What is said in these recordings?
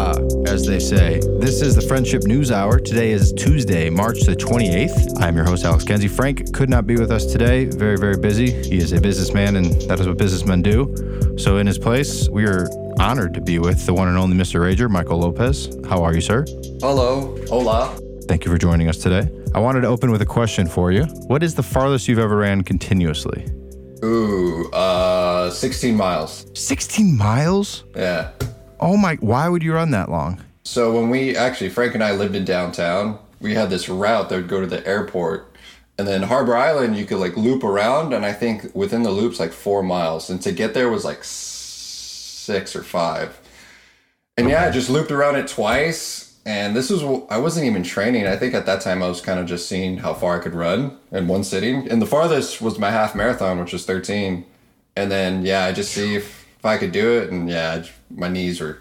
Hola, as they say. This is the Friendship News Hour. Today is Tuesday, March the 28th. I'm your host, Alex Kenzie. Frank could not be with us today. Very, very busy. He is a businessman, and that is what businessmen do. So, in his place, we are honored to be with the one and only Mr. Rager, Michael Lopez. How are you, sir? Hello. Hola. Thank you for joining us today. I wanted to open with a question for you. What is the farthest you've ever ran continuously? Ooh, uh, 16 miles. 16 miles? Yeah. Oh my, why would you run that long? So when we actually, Frank and I lived in downtown, we had this route that would go to the airport. And then Harbor Island, you could like loop around. And I think within the loop's like four miles. And to get there was like six or five. And yeah, I just looped around it twice. And this was, I wasn't even training. I think at that time I was kind of just seeing how far I could run in one sitting. And the farthest was my half marathon, which was 13. And then, yeah, I just see if, if I could do it. And yeah, my knees were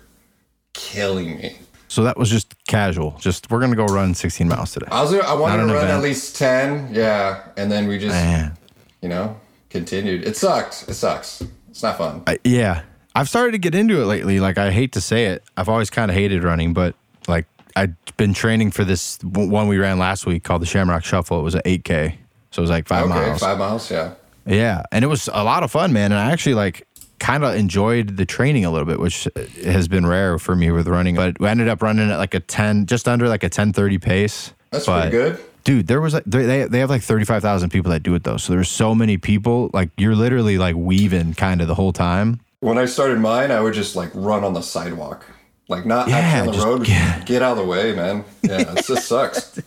killing me. So that was just casual. Just we're gonna go run 16 miles today. I was, I wanted to run event. at least 10. Yeah. And then we just, Man. you know, continued. It sucks. It sucks. It's not fun. I, yeah, I've started to get into it lately. Like I hate to say it, I've always kind of hated running, but like I've been training for this one we ran last week called the Shamrock Shuffle. It was an 8K, so it was like five okay. miles. Five miles. Yeah. Yeah, and it was a lot of fun, man. And I actually like kind of enjoyed the training a little bit, which has been rare for me with running. But we ended up running at like a 10, just under like a 10:30 pace. That's But- pretty good. Dude, there was like they they have like thirty five thousand people that do it though. So there's so many people. Like you're literally like weaving kind of the whole time. When I started mine, I would just like run on the sidewalk. Like not Yeah, actually on the road. get- Get, out of the way, man. Yeah, it just sucks.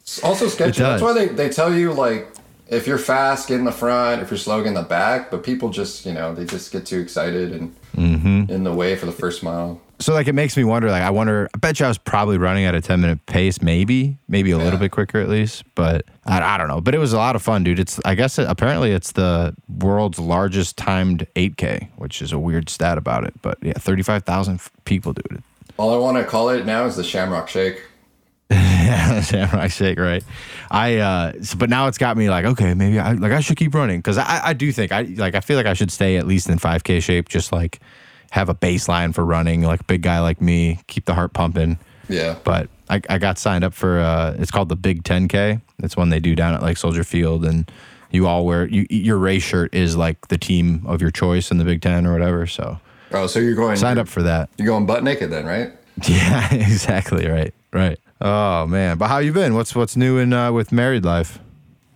It's also sketchy. That's why they, they tell you like if you're fast, get in the front. If you're slow, get in the back. But people just you know they just get too excited and Mm-hmm. in the way for the first mile. So like it makes me wonder. Like I wonder. I bet you I was probably running at a ten minute pace, maybe, maybe a little bit quicker at least. But I, I don't know. But it was a lot of fun, dude. It's I guess it, apparently it's the world's largest timed eight K, which is a weird stat about it. But yeah, thirty five thousand people do it. All I want to call it now is the Shamrock Shake. Yeah, Samurai Shake, right? I uh but now it's got me like, okay, maybe I like I should keep running because I I do think I like I feel like I should stay at least in five K shape, just like have a baseline for running, like a big guy like me, keep the heart pumping. Yeah. But I, I got signed up for uh it's called the Big Ten K. It's one they do down at like Soldier Field and you all wear you your race shirt is like the team of your choice in the Big Ten or whatever. So Oh, so you're going signed up for that. You're going butt naked then, right? Yeah, exactly. Right. Right. Oh man. But how you been? What's what's new in uh, with married life?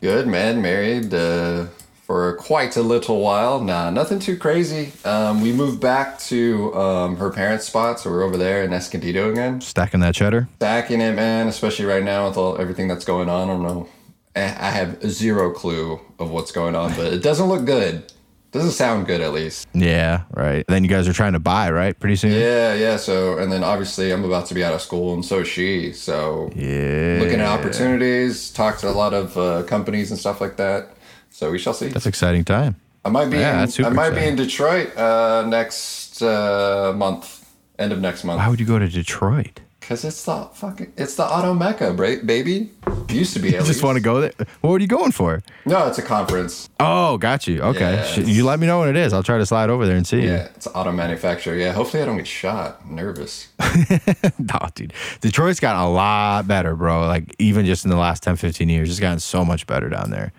Good man, married uh, for quite a little while. Nah, nothing too crazy. Um, we moved back to um, her parents' spot, so we're over there in Escondido again. Stacking that cheddar. Stacking it, man. Especially right now with all everything that's going on. I don't know. I I have zero clue of what's going on, but it doesn't look good. Doesn't sound good, at least. Yeah, right. Then you guys are trying to buy, right? Pretty soon. Yeah, yeah. So, and then obviously I'm about to be out of school, and so is she. So, Yeah. looking at opportunities, talk to a lot of uh, companies and stuff like that. So we shall see. That's exciting time. I might be. Yeah, in, that's super I might be in Detroit uh, next uh, month, end of next month. Why would you go to Detroit? Because it's the fucking it's the auto mecca, bra- baby. Used to be. At just want to go there? What are you going for? No, it's a conference. Oh, got you. Okay. Yeah, you let me know when it is. I'll try to slide over there and see Yeah, it's auto manufacturer. Yeah, hopefully I don't get shot. I'm nervous. no, dude. Detroit's gotten a lot better, bro. Like, even just in the last 10, 15 years, it's gotten so much better down there.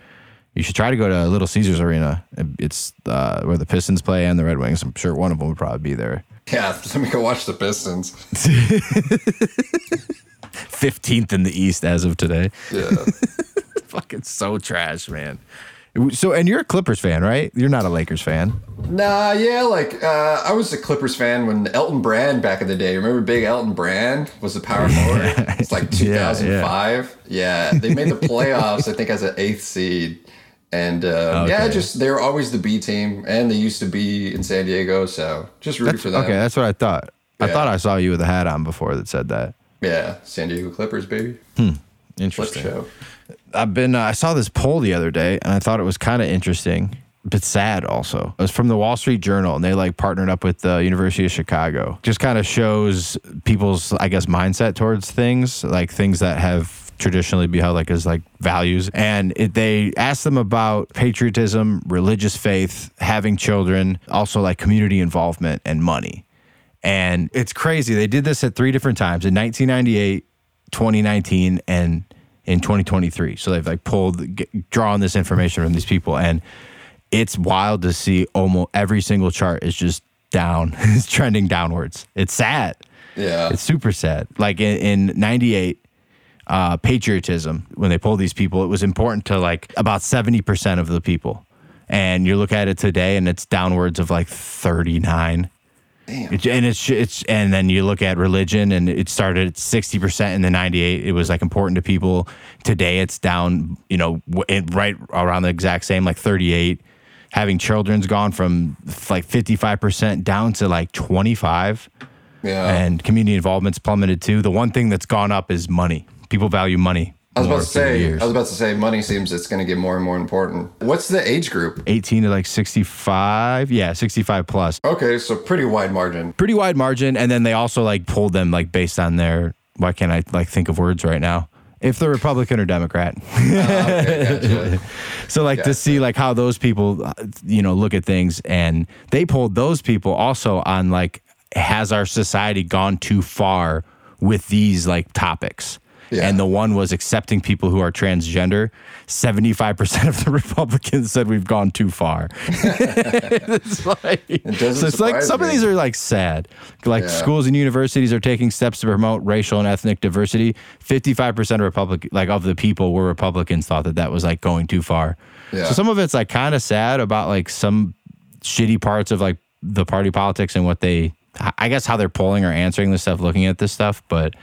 You should try to go to Little Caesars Arena. It's uh, where the Pistons play and the Red Wings. I'm sure one of them would probably be there. Yeah, let me go watch the Pistons. 15th in the East as of today. Yeah. Fucking so trash, man. So, and you're a Clippers fan, right? You're not a Lakers fan. nah, yeah, like uh, I was a Clippers fan when Elton Brand back in the day. Remember Big Elton Brand was the power forward? It's like Yeah, yeah. 2005. Yeah, they made the playoffs, I think, as an eighth seed. And um, yeah, just they're always the B team, and they used to be in San Diego, so just rooting That's, for them. okay, that's what I thought. I thought I saw you with a hat on before that said that. Yeah, San Diego Clippers, baby. Flip Interesting. show. I've been. Uh, I saw this poll the other day, and I thought it was kind of interesting, but sad also. It was from the Wall Street Journal, and they like partnered up with the University of Chicago. Just kind of shows people's, I guess, mindset towards things, like things that have traditionally be held like as like values and it, they asked them about patriotism religious faith having children also like community involvement and money And it's crazy. They did this at three different times in 1998, 2019, and in 2023. So they've like pulled, get, drawn this information from these people. And it's wild to see almost every single chart is just down, it's trending downwards. It's sad. Yeah. It's super sad. Like in, in 98, uh, patriotism, when they pulled these people, it was important to like about 70% of the people. And you look at it today and it's downwards of like 39. Damn. It, and it's it's and then you look at religion and it started at 60% in the 98 it was like important to people today it's down you know w- right around the exact same like 38 having children's gone from like 55% down to like 25 yeah. and community involvement's plummeted too the one thing that's gone up is money people value money I was about to say. I was about to say, money seems it's going to get more and more important. What's the age group? 18 to like 65 yeah 65 plus Okay, so pretty wide margin. pretty wide margin and then they also like pulled them like based on their why can't i like think of words right now if they're republican or democrat Okay, gotcha. so like to see like how those people uh, you know look at things and they pulled those people also on like has our society gone too far with these like topics Yeah. and the one was accepting people who are transgender 75% of the republicans said we've gone too far it's like doesn't so it's like some of these are like sad like Yeah. schools and universities are taking steps to promote racial and ethnic diversity 55% of republic like of the people were republicans thought that that was like going too far Yeah. so some of it's like kind of sad about like some shitty parts of like the party politics and what they i guess how they're polling or answering this stuff looking at this stuff but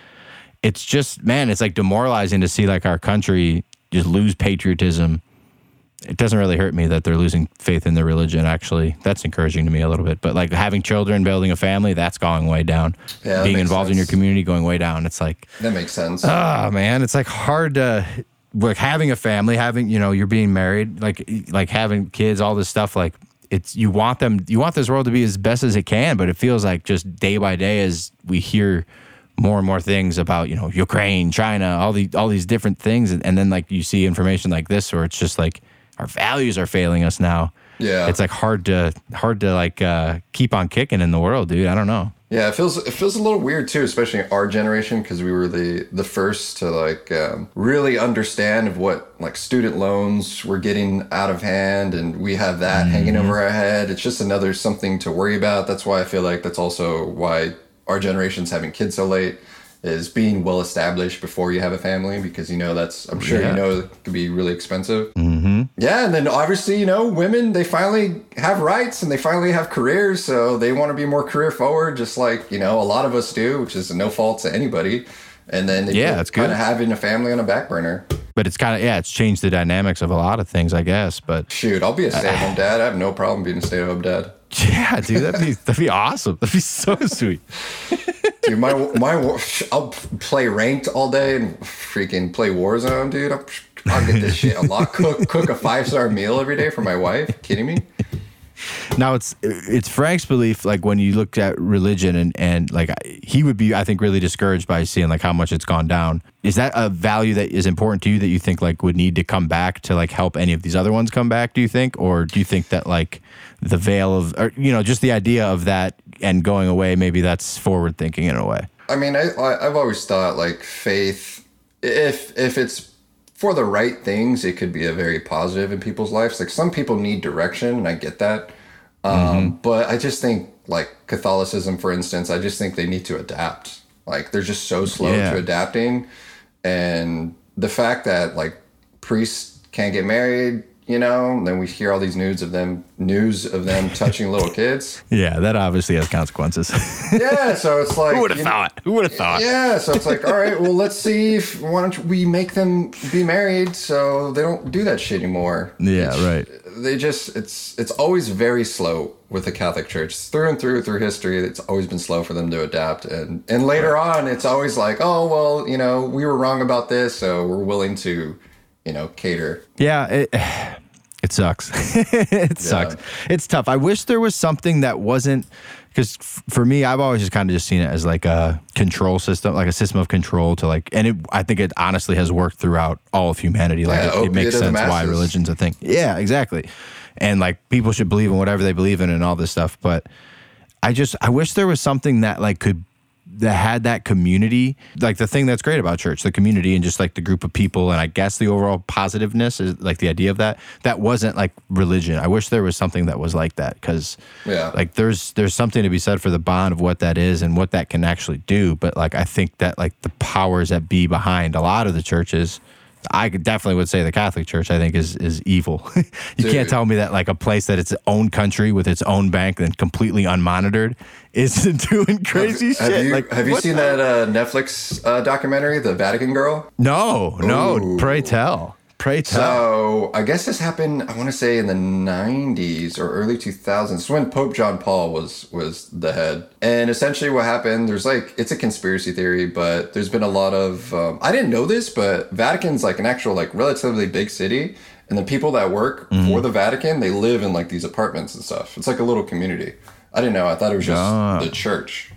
it's just man it's like demoralizing to see like our country just lose patriotism. It doesn't really hurt me that they're losing faith in their religion actually. That's encouraging to me a little bit. But like having children building a family that's going way down. Yeah, being involved in your community going way down. It's like That makes sense. ah man it's like hard to like having a family having you know you're being married like like having kids all this stuff like it's you want them you want this world to be as best as it can but it feels like just day by day as we hear more and more things about you know Ukraine China all the all these different things and, and then like you see information like this where it's just like our values are failing us now Yeah. it's like hard to hard to like uh keep on kicking in the world dude I don't know Yeah, it feels it feels a little weird too, especially our generation because we were the the first to like um, really understand of what like student loans were getting out of hand, and we have that hanging over our head. It's just another something to worry about. That's why I feel like that's also why our generation's having kids so late is being well established before you have a family because you know that's I'm sure Yeah. you know it could be really expensive. Mm-hmm. Yeah, and then obviously you know women they finally have rights and they finally have careers, so they want to be more career forward, just like you know a lot of us do, which is no fault to anybody. And then Yeah, that's good. kind of having a family on a back burner. but it's kind of yeah it's changed the dynamics of a lot of things I guess but Shoot, I'll be a stay-at-home dad. I have no problem being a stay-at-home dad. Yeah, dude, that'd be that'd be awesome. That'd be so sweet. Dude, my my I'll play ranked all day and freaking play Warzone, dude. I'll, I'll get this shit a lot. Cook cook a five star meal every day for my wife. Kidding me? Now it's it's Frank's belief, like when you look at religion and and like he would be, I think, really discouraged by seeing like how much it's gone down. Is that a value that is important to you that you think like would need to come back to like help any of these other ones come back? Do you think, or do you think that like the veil of, or, you know, just the idea of that and going away, maybe that's forward thinking in a way. I mean, I, I I've always thought like faith, if if it's for the right things, it could be a very positive in people's lives. Like some people need direction, and I get that. Um, But I just think like Catholicism, for instance, I just think they need to adapt. Like they're just so slow Yeah. to adapting, and the fact that like priests can't get married, you know, and then we hear all these news of them news of them touching little kids. Yeah, that obviously has consequences. Yeah, so it's like Who would have you know- thought? Who would have thought? yeah, so it's like, all right, well, let's see if why don't we make them be married so they don't do that shit anymore. Yeah, right. They just it's it's always very slow with the Catholic Church through and through through history. It's always been slow for them to adapt, and and later on, it's always like, oh well, you know, we were wrong about this, so we're willing to, you know, cater. Yeah, it it sucks. it sucks. It's tough. I wish there was something that wasn't because f- for me, I've always just kind of just seen it as like a control system, like a system of control to like, and it, I think it honestly has worked throughout all of humanity. Like Yeah, it, it oh, makes sense why religion's a thing. Yeah, exactly. And like people should believe in whatever they believe in and all this stuff, but I just I wish there was something that like could that had that community like the thing that's great about church the community and just like the group of people and i guess the overall positiveness is like the idea of that that wasn't like religion i wish there was something that was like that because Yeah. like there's there's something to be said for the bond of what that is and what that can actually do but like i think that like the powers that be behind a lot of the churches I definitely would say the Catholic Church. I think is is evil. you Dude. can't tell me that like a place that it's own country with its own bank and completely unmonitored isn't doing crazy Have shit. you, like, have you seen the- that uh, Netflix uh, documentary, The Vatican Girl? No, no. Pray tell. Pray tell. So I guess this happened. I want to say in the '90s or early 2000s. It's when Pope John Paul was was the head. And essentially, what happened? There's like it's a conspiracy theory, but there's been a lot of. Um, I didn't know this, but Vatican's like an actual like relatively big city, and the people that work for the Vatican they live in like these apartments and stuff. It's like a little community. I didn't know. I thought it was just the church.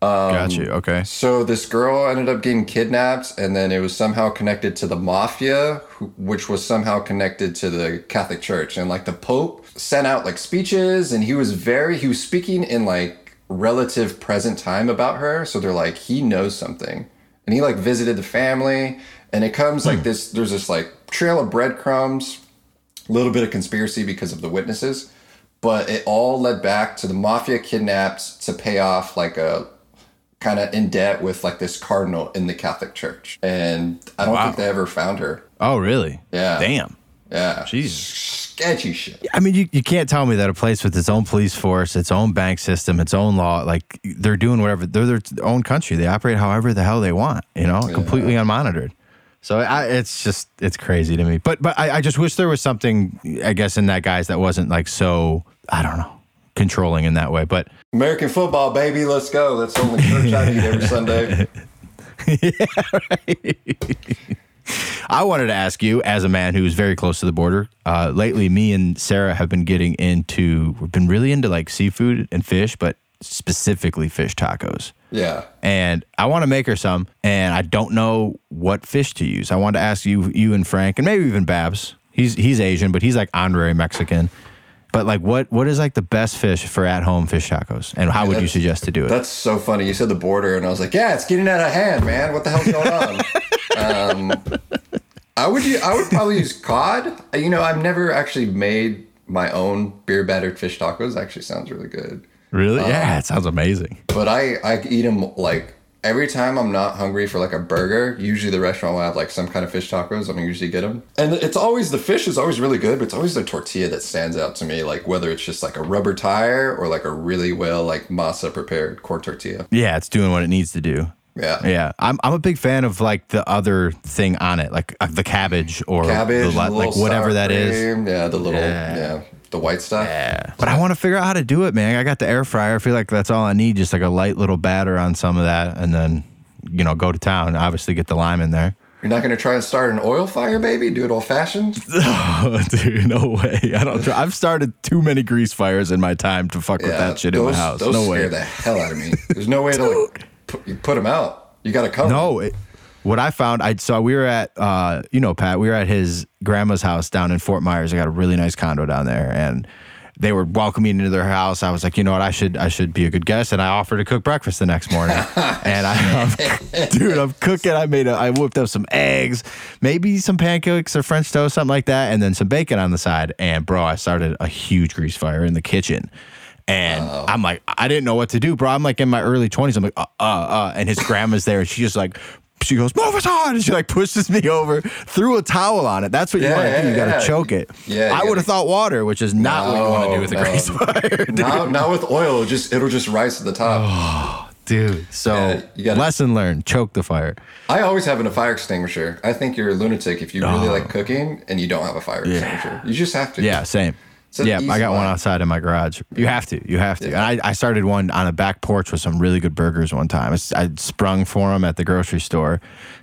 Got you. Um, okay. So this girl ended up getting kidnapped, and then it was somehow connected to the mafia, who- which was somehow connected to the Catholic Church. And like the Pope sent out like speeches, and he was very he was speaking in like relative present time about her. So they're like he knows something, and he like visited the family, and it comes like hmm. this. There's this like trail of breadcrumbs, a little bit of conspiracy because of the witnesses, but it all led back to the mafia kidnapped to pay off like a kind of in debt with like this cardinal in the Catholic Church, and I don't Wow. think they ever found her. Oh, really? Yeah. Damn. Yeah, Jesus. sketchy shit. I mean, you, you can't tell me that a place with its own police force, its own bank system, its own law, like they're doing whatever, they're their own country. They operate however the hell they want, you know, completely unmonitored. So I, it's just, it's crazy to me. But, but I, I just wish there was something, I guess, in that guy's that wasn't like so, I don't know, controlling in that way. But American football, baby, let's go. That's the only church I eat every Sunday. I wanted to ask you, as a man who's very close to the border, uh, lately, me and Sarah have been getting into, we've been really into like seafood and fish, but specifically fish tacos. Yeah. And I want to make her some, and I don't know what fish to use. I wanted to ask you, you and Frank, and maybe even Babs. He's he's Asian, but he's like honorary Mexican. But like, what what is like the best fish for at home fish tacos, and how would you suggest to do it? That's so funny. You said the border, and I was like, "Yeah, it's getting out of hand, man. What the hell's going on?" um, I would, I would probably use cod. You know, I've never actually made my own beer battered fish tacos. Actually, sounds really good. Really? yeah, it sounds amazing. But I, I eat them like every time I'm not hungry for like a burger. Usually the restaurant will have like some kind of fish tacos. I'm usually get them, and it's always the fish is always really good. But it's always the tortilla that stands out to me. Like whether it's just like a rubber tire or like a really well like masa prepared corn tortilla. Yeah, it's doing what it needs to do. Yeah. Yeah, I'm I'm a big fan of like the other thing on it, like uh, the cabbage or cabbage, the, like whatever that is. cream, Yeah, the little Yeah. yeah. The white stuff. Yeah. But I want to figure out how to do it, man. I got the air fryer. I feel like that's all I need, just like a light little batter on some of that, and then you know go to town. Obviously, get the lime in there. You're not gonna try and start an oil fire, baby? Do it old fashioned? Oh, dude, no way. I don't. Try. I've started too many grease fires in my time to fuck with that shit in my house. Those no scare way. the hell out of me. There's no way to like put, you put them out. You gotta cover. 'em. No, it, what I found, I saw we were at, uh, you know, Pat, we were at his grandma's house down in Fort Myers. I got a really nice condo down there, and they were welcoming me into their house. I was like, you know what, I should, I should be a good guest, and I offered to cook breakfast the next morning. and I, I'm, dude, I'm cooking. I made, a, I whipped up some eggs, maybe some pancakes or French toast, something like that, and then some bacon on the side. And bro, I started a huge grease fire in the kitchen. And I'm like, I didn't know what to do, bro. I'm like in my early 20s. I'm like, uh, uh, uh. And his grandma's there, and she's just like, she goes, move us on. And she like pushes me over, threw a towel on it. That's what you Yeah, want to yeah, do. You got to choke it. Yeah, I would have thought water, which is not what you want to do with a No, grease fire. dude. Now, now with oil, just it'll just rise to the top. Oh, Dude. So, Yeah, you gotta- lesson learned choke the fire. I always have a fire extinguisher. I think you're a lunatic if you really Oh. like cooking and you don't have a fire extinguisher. You just have to. Yeah, same. It's Yeah, I got one outside in my garage. You have to. You have to. And I, I started one on a back porch with some really good burgers one time. I sprung for them at the grocery store,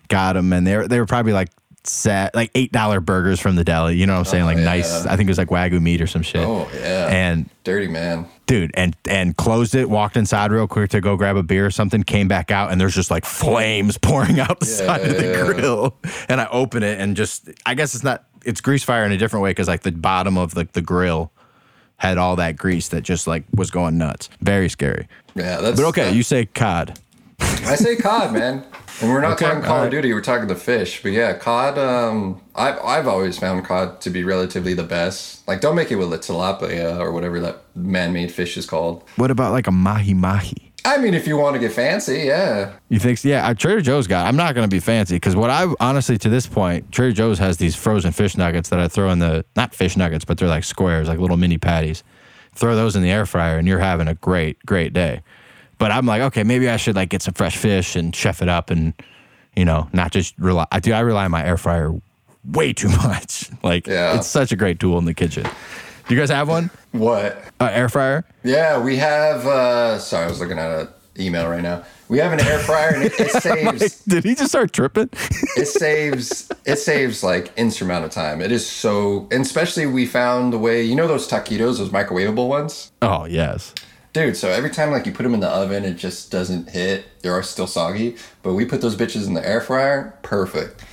got them, and they were, they were probably like set like eight dollar burgers from the deli. You know what I'm saying? Oh, like nice. Oh. I think it was like wagyu meat or some shit. Oh yeah. And dirty man. dude, and and closed it. Walked inside real quick to go grab a beer or something. Came back out, and there's just like flames pouring out the side of the Yeah. grill. And I open it, and just I guess it's not. It's grease fire in a different way because like the bottom of like the grill had all that grease that just like was going nuts. Very scary. Yeah, that's. But okay, that- you say cod. I say cod, man. And we're not Okay, talking Call alright. of Duty. We're talking the fish. But yeah, cod. Um, I've I've always found cod to be relatively the best. Like, don't make it with the tilapia or whatever that man-made fish is called. What about like a mahi mahi? I mean, if you want to get fancy, yeah. You think? so? Yeah, Trader Joe's got. I'm not going to be fancy because what I honestly to this point, Trader Joe's has these frozen fish nuggets that I throw in the not fish nuggets, but they're like squares, like little mini patties. Throw those in the air fryer, and you're having a great, great day. But I'm like, okay, maybe I should like get some fresh fish and chef it up, and you know, not just rely. I do. I rely on my air fryer way too much. Like, Yeah. it's such a great tool in the kitchen. Do you guys have one? What? Uh, air fryer? Yeah, we have. uh Sorry, I was looking at an email right now. We have an air fryer, and it, it saves. Did he just start tripping? it saves it saves like insurmount of time. It is so, and especially we found the way you know those taquitos, those microwavable ones, oh yes. dude. So every time like you put them in the oven, it just doesn't hit. They are still soggy, but we put those bitches in the air fryer, perfect.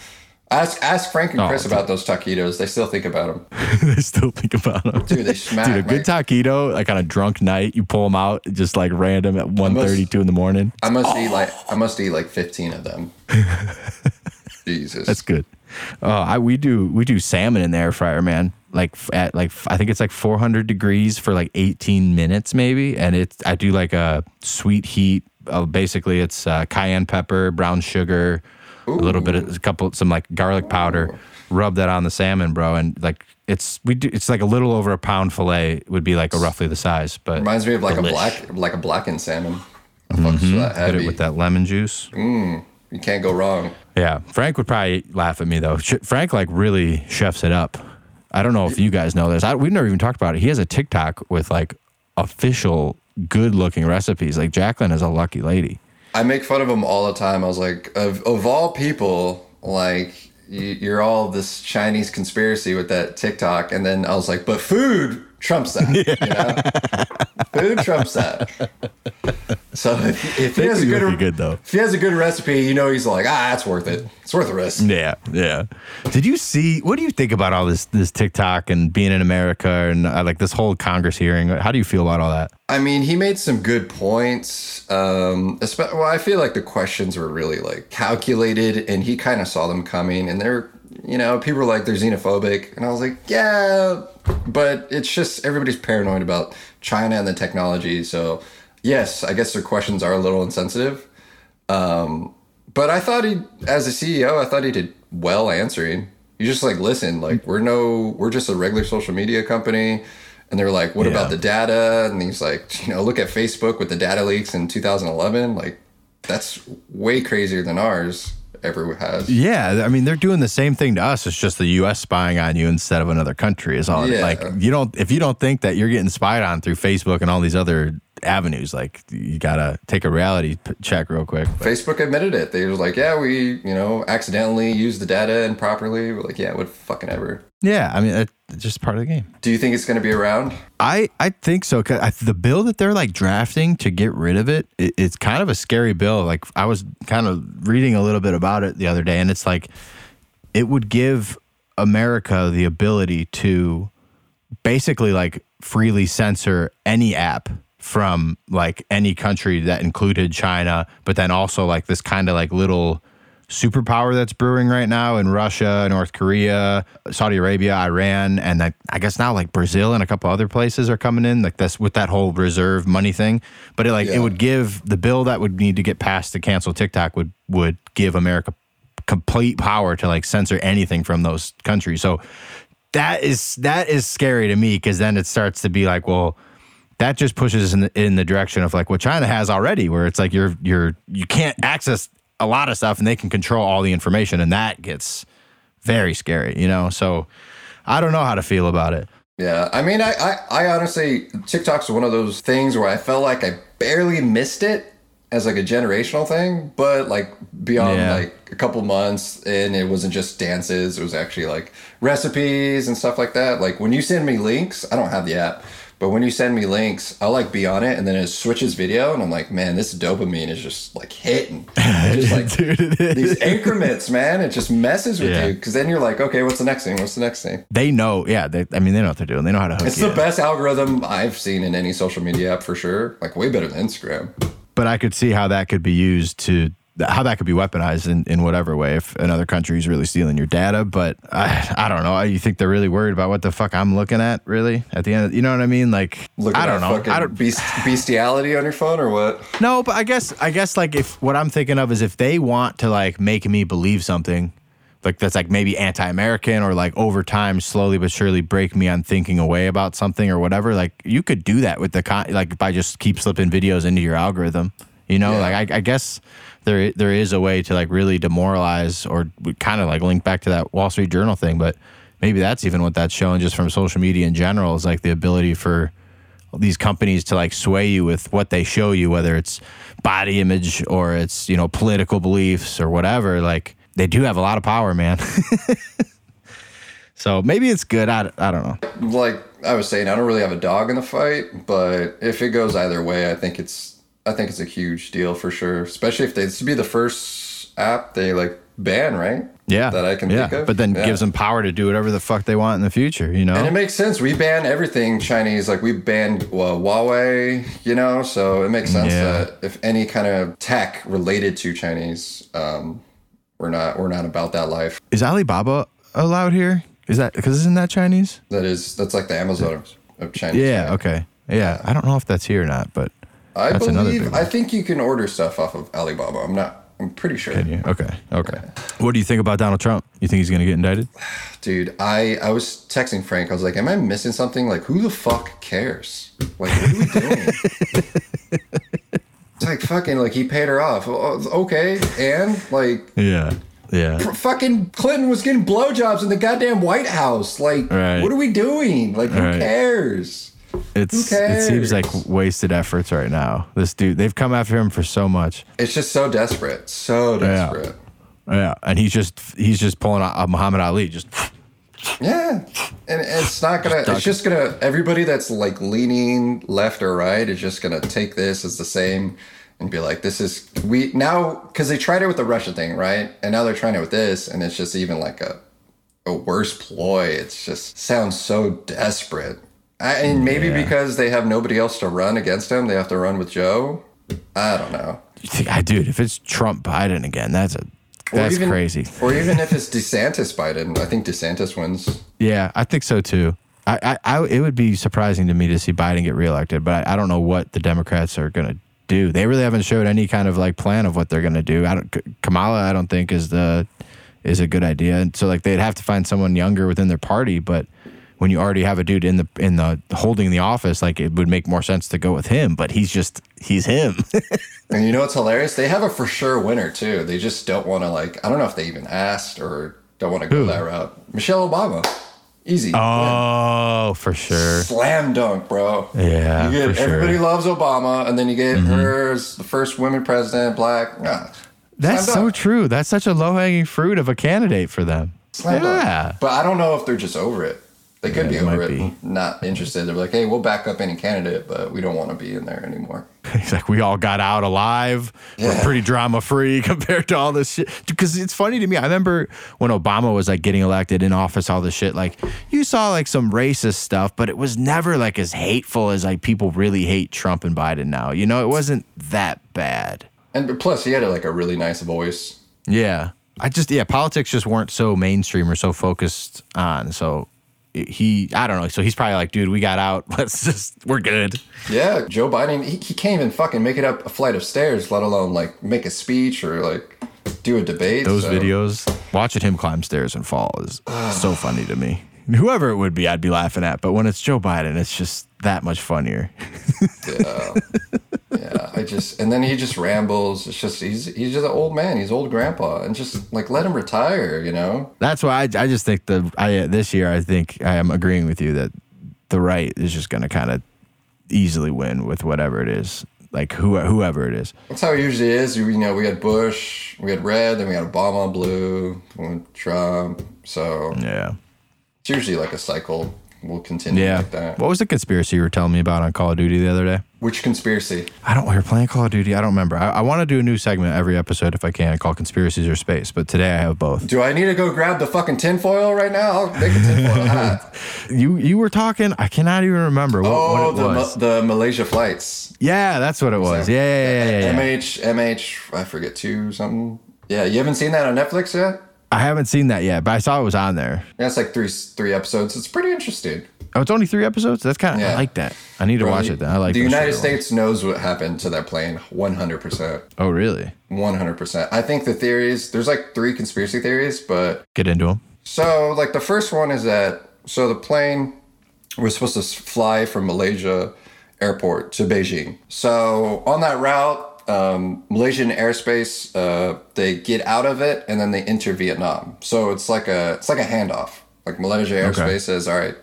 Ask ask Frank and Oh, Chris dude. about those taquitos. They still think about them. they still think about them. Dude, they smack, Dude, a good man. taquito, like on a drunk night, you pull them out just like random at 1.32 in the morning. I must eat like I must eat like fifteen of them. Jesus, That's good. Oh, I we do we do salmon in the air fryer, man. Like at like I think it's like 400 degrees for like 18 minutes maybe, and it's I do like a sweet heat. Uh, basically, it's uh, cayenne pepper, brown sugar, a little bit of a couple some like garlic powder. Rub that on the salmon, bro, and like it's we do it's like a little over a pound fillet would be like a roughly the size, but reminds me of like Delish. a black like a blackened salmon. With mm-hmm. that hit it with that lemon juice. Mm, you can't go wrong. Yeah, Frank would probably laugh at me though. Frank like really chefs it up. I don't know if you guys know this. I, we've never even talked about it. He has a TikTok with like official good looking recipes. Like Jacqueline is a lucky lady. I make fun of him all the time. I was like, of, of all people, like you, you're all this Chinese conspiracy with that TikTok, and then I was like, but food trumps that. You know, food trumps that. So if, if he has a good, good, though. if he has a good recipe, you know, he's like, ah, it's worth it. It's worth the risk. Yeah, yeah. Did you see? What do you think about all this this TikTok and being in America and uh, like this whole Congress hearing? How do you feel about all that? I mean, he made some good points. Um, well, I feel like the questions were really like calculated, and he kind of saw them coming. And they're, you know, people were like they're xenophobic, and I was like, yeah, but it's just everybody's paranoid about China and the technology. So, yes, I guess their questions are a little insensitive. Um, but I thought he, as a CEO, I thought he did well answering. You just like listen, like we're no, we're just a regular social media company. And they're like, what Yeah. about the data? And he's like, you know, look at Facebook with the data leaks in 2011. Like, that's way crazier than ours ever has. Yeah, I mean they're doing the same thing to us. It's just the U.S. spying on you instead of another country. Is all. Yeah. Like you don't if you don't think that you're getting spied on through Facebook and all these other avenues, like you gotta take a reality p- check real quick. But Facebook admitted it. They were like, yeah, we, you know, accidentally used the data improperly. We're like, yeah, what fucking ever. yeah, I mean it's just part of the game. Do you think it's going to be around? I I think so. 'cause I, the bill that they're like drafting to get rid of it, it, it's kind of a scary bill. Like I was kind of reading a little bit about it the other day, and it's like it would give America the ability to basically like freely censor any app from like any country that included China, but then also like this kind of like little superpower that's brewing right now in Russia, North Korea, Saudi Arabia, Iran, and like, I guess now like Brazil and a couple other places are coming in like this with that whole reserve money thing. But it like it would give the bill that would need to get passed to cancel TikTok would would give America complete power to like censor anything from those countries. So that is that is scary to me because then it starts to be like, well, that just pushes us in the, in the direction of like what China has already, where it's like you're you're you can't access a lot of stuff and they can control all the information, and that gets very scary, you know. So I don't know how to feel about it. Yeah, I mean, I, I, I honestly, TikTok's one of those things where I felt like I barely missed it as like a generational thing, but like beyond Yeah. like a couple months, and it wasn't just dances; it was actually like recipes and stuff like that. Like when you send me links, I don't have the app, but when you send me links, I'll like be on it, and then it switches video, and I'm like, man, this dopamine is just like hitting. just like Dude, these increments, man. It just messes with Yeah. you because then you're like, okay, what's the next thing? What's the next thing? They know, yeah. They, I mean, they know what they're doing. They know how to hook It's the in. best algorithm I've seen in any social media app for sure. Like way better than Instagram. but I could see how that could be used to how that could be weaponized in, in whatever way if another country is really stealing your data. But I, I don't know. You think they're really worried about what the fuck I'm looking at? Really? At the end, of, you know what I mean? Like, Looking I don't know. I don't. beast, bestiality on your phone or what? No, but I guess I guess like if what I'm thinking of is if they want to like make me believe something, like that's like maybe anti-American or like over time slowly but surely break me on thinking away about something or whatever. Like you could do that with the con like by just keep slipping videos into your algorithm. You know, Yeah. like I, I guess there there is a way to like really demoralize or kind of like link back to that Wall Street Journal thing, but maybe that's even what that's showing just from social media in general is like the ability for these companies to like sway you with what they show you, whether it's body image or it's, you know, political beliefs or whatever. Like they do have a lot of power, man. so maybe it's good. I, I don't know. Like I was saying, I don't really have a dog in the fight, but if it goes either way, I think it's I think it's a huge deal for sure. Especially if they this would be the first app they like ban, right? Yeah. That I can yeah. think of. But then Yeah. gives them power to do whatever the fuck they want in the future, you know? And it makes sense. We ban everything Chinese. Like we banned well, Huawei, you know. So it makes sense Yeah. that if any kind of tech related to Chinese, um, we're not we're not about that life. Is Alibaba allowed here? Is that because isn't that Chinese? That is that's like the Amazon of China. Yeah. Okay. Yeah. I don't know if that's here or not, but I That's believe. I think you can order stuff off of Alibaba. I'm not. I'm pretty sure. can you? Okay. Okay. What do you think about Donald Trump? You think he's going to get indicted? Dude, I I was texting Frank. I was like, "Am I missing something? Like, who the fuck cares? Like, what are we doing?" it's like fucking like he paid her off. Oh, oh Okay, and like Yeah. Yeah. fucking Clinton was getting blowjobs in the goddamn White House. Like, Right. what are we doing? Like, who Right. cares? It's it seems like wasted efforts right now. This dude, they've come after him for so much. It's just so desperate, so desperate. Yeah, and he's just he's just pulling out uh, Muhammad Ali. Just Yeah, and it's not gonna. It's just gonna. Everybody that's like leaning left or right is just gonna take this as the same and be like, "This is we now," because they tried it with the Russia thing, right? And now they're trying it with this, and it's just even like a a worse ploy. It's just sounds so desperate. I, and maybe Yeah. because they have nobody else to run against him, they have to run with Joe. I don't know. I dude, if it's Trump Biden again, that's a Or that's even- crazy. Or even if it's DeSantis Biden, I think DeSantis wins. Yeah, I think so too. I, I, I it would be surprising to me to see Biden get reelected, but I, I don't know what the Democrats are gonna do. They really haven't showed any kind of like plan of what they're gonna do. I don't Kamala, I don't think is the is a good idea. And so like they'd have to find someone younger within their party, but when you already have a dude in the in the holding the office, like it would make more sense to go with him. But he's just he's him. And you know what's hilarious? They have a for sure winner too. They just don't want to like. I don't know if they even asked or don't want to go Who? that route. Michelle Obama, easy. oh, for sure. Slam dunk, bro. Yeah, You get for sure. everybody loves Obama, and then you get mm-hmm. her as the first women president, black. Nah, That's slam so dunk. true. That's such a low hanging fruit of a candidate for them. Slam dunk. yeah. But I don't know if they're just over it. They could Yeah, be over it, be. not interested. They're like, hey, we'll back up any candidate, but we don't want to be in there anymore. He's like, we all got out alive. We're pretty drama free compared to all this shit. Because it's funny to me. I remember when Obama was like getting elected in office, all this shit. Like you saw like some racist stuff, but it was never like as hateful as like people really hate Trump and Biden now. You know, it wasn't that bad. And plus, he had like a really nice voice. Yeah. I just, yeah, politics just weren't so mainstream or so focused on. So he, I don't know. So he's probably like, dude, we got out. Let's just, we're good. Yeah, Joe Biden, he, he can't even fucking make it up a flight of stairs, let alone like make a speech or like do a debate. Those so- videos, watching him climb stairs and fall is so funny to me. Whoever it would be, I'd be laughing at. But when it's Joe Biden, it's just that much funnier. Yeah. yeah, I just and then he just rambles. It's just he's he's just an old man. He's old grandpa, and just like let him retire. You know. That's why I, I just think the I this year I think I am agreeing with you that the right is just going to kind of easily win with whatever it is, like who whoever it is. That's how it usually is. You, you know, we had Bush, we had red, then we had Obama, blue, then we had Trump. So Yeah. it's usually like a cycle we'll continue Yeah. like that. What was the conspiracy you were telling me about on Call of Duty the other day? Which conspiracy? I don't. We were playing Call of Duty. I don't remember. I, I want to do a new segment every episode if I can, called "Conspiracies or Space." But today I have both. Do I need to go grab the fucking tinfoil right now? I'll make a tinfoil hat. You you were talking. I cannot even remember what, Oh, what it the, was. Ma- the Malaysia flights. yeah, that's what it was. Yeah, yeah, yeah, yeah. yeah. MH, MH, I forget two something. Yeah, you haven't seen that on Netflix yet? I haven't seen that yet, but I saw it was on there. Yeah, it's like three three episodes. It's pretty interesting. Oh, it's only three episodes. That's kind of. I like that. I need to watch it. Then I like the United States knows what happened to that plane 100%. Oh, really? 100%. I think the theories, there's like three conspiracy theories, but Get into them. So, like, the first one is that so the plane was supposed to fly from Malaysia airport to Beijing. So, on that route, um, Malaysian airspace, uh, they get out of it and then they enter Vietnam. So it's like a it's like a handoff. Like Malaysia airspace Okay. says, "All right,"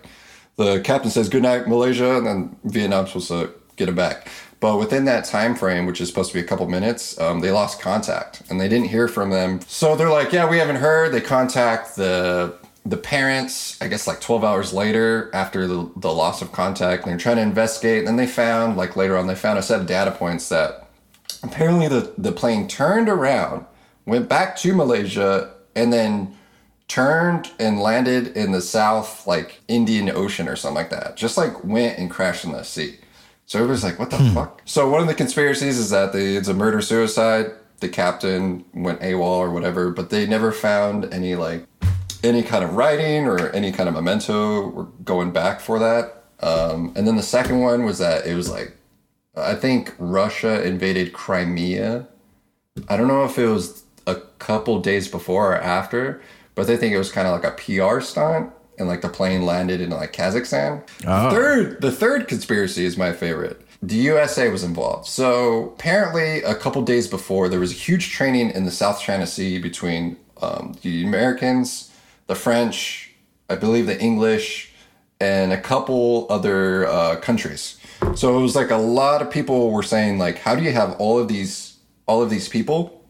the captain says, "Good night, Malaysia," and then Vietnam's supposed to get it back. But within that time frame, which is supposed to be a couple minutes, um, they lost contact and they didn't hear from them. So they're like, "Yeah, we haven't heard." They contact the the parents. I guess like twelve hours later, after the the loss of contact, and they're trying to investigate. And then they found, like later on, they found a set of data points that apparently the the plane turned around, went back to Malaysia, and then turned and landed in the south like indian ocean or something like that. Just like went and crashed in the sea. So everybody's like what the fuck? So one of the conspiracies is that the, it's a murder suicide. The captain went awol or whatever but they never found any like any kind of writing or any kind of memento. Or going back for that. Um, and then the second one was that it was like i think russia invaded crimea I don't know if it was a couple days before or after, but they think it was kind of like a PR stunt, and like the plane landed in like Kazakhstan. Oh. Third, the third conspiracy is my favorite. The USA was involved. So apparently, a couple days before, there was a huge training in the South China Sea between um, the Americans, the French, I believe the English, and a couple other uh, countries. So it was like a lot of people were saying like, how do you have all of these all of these people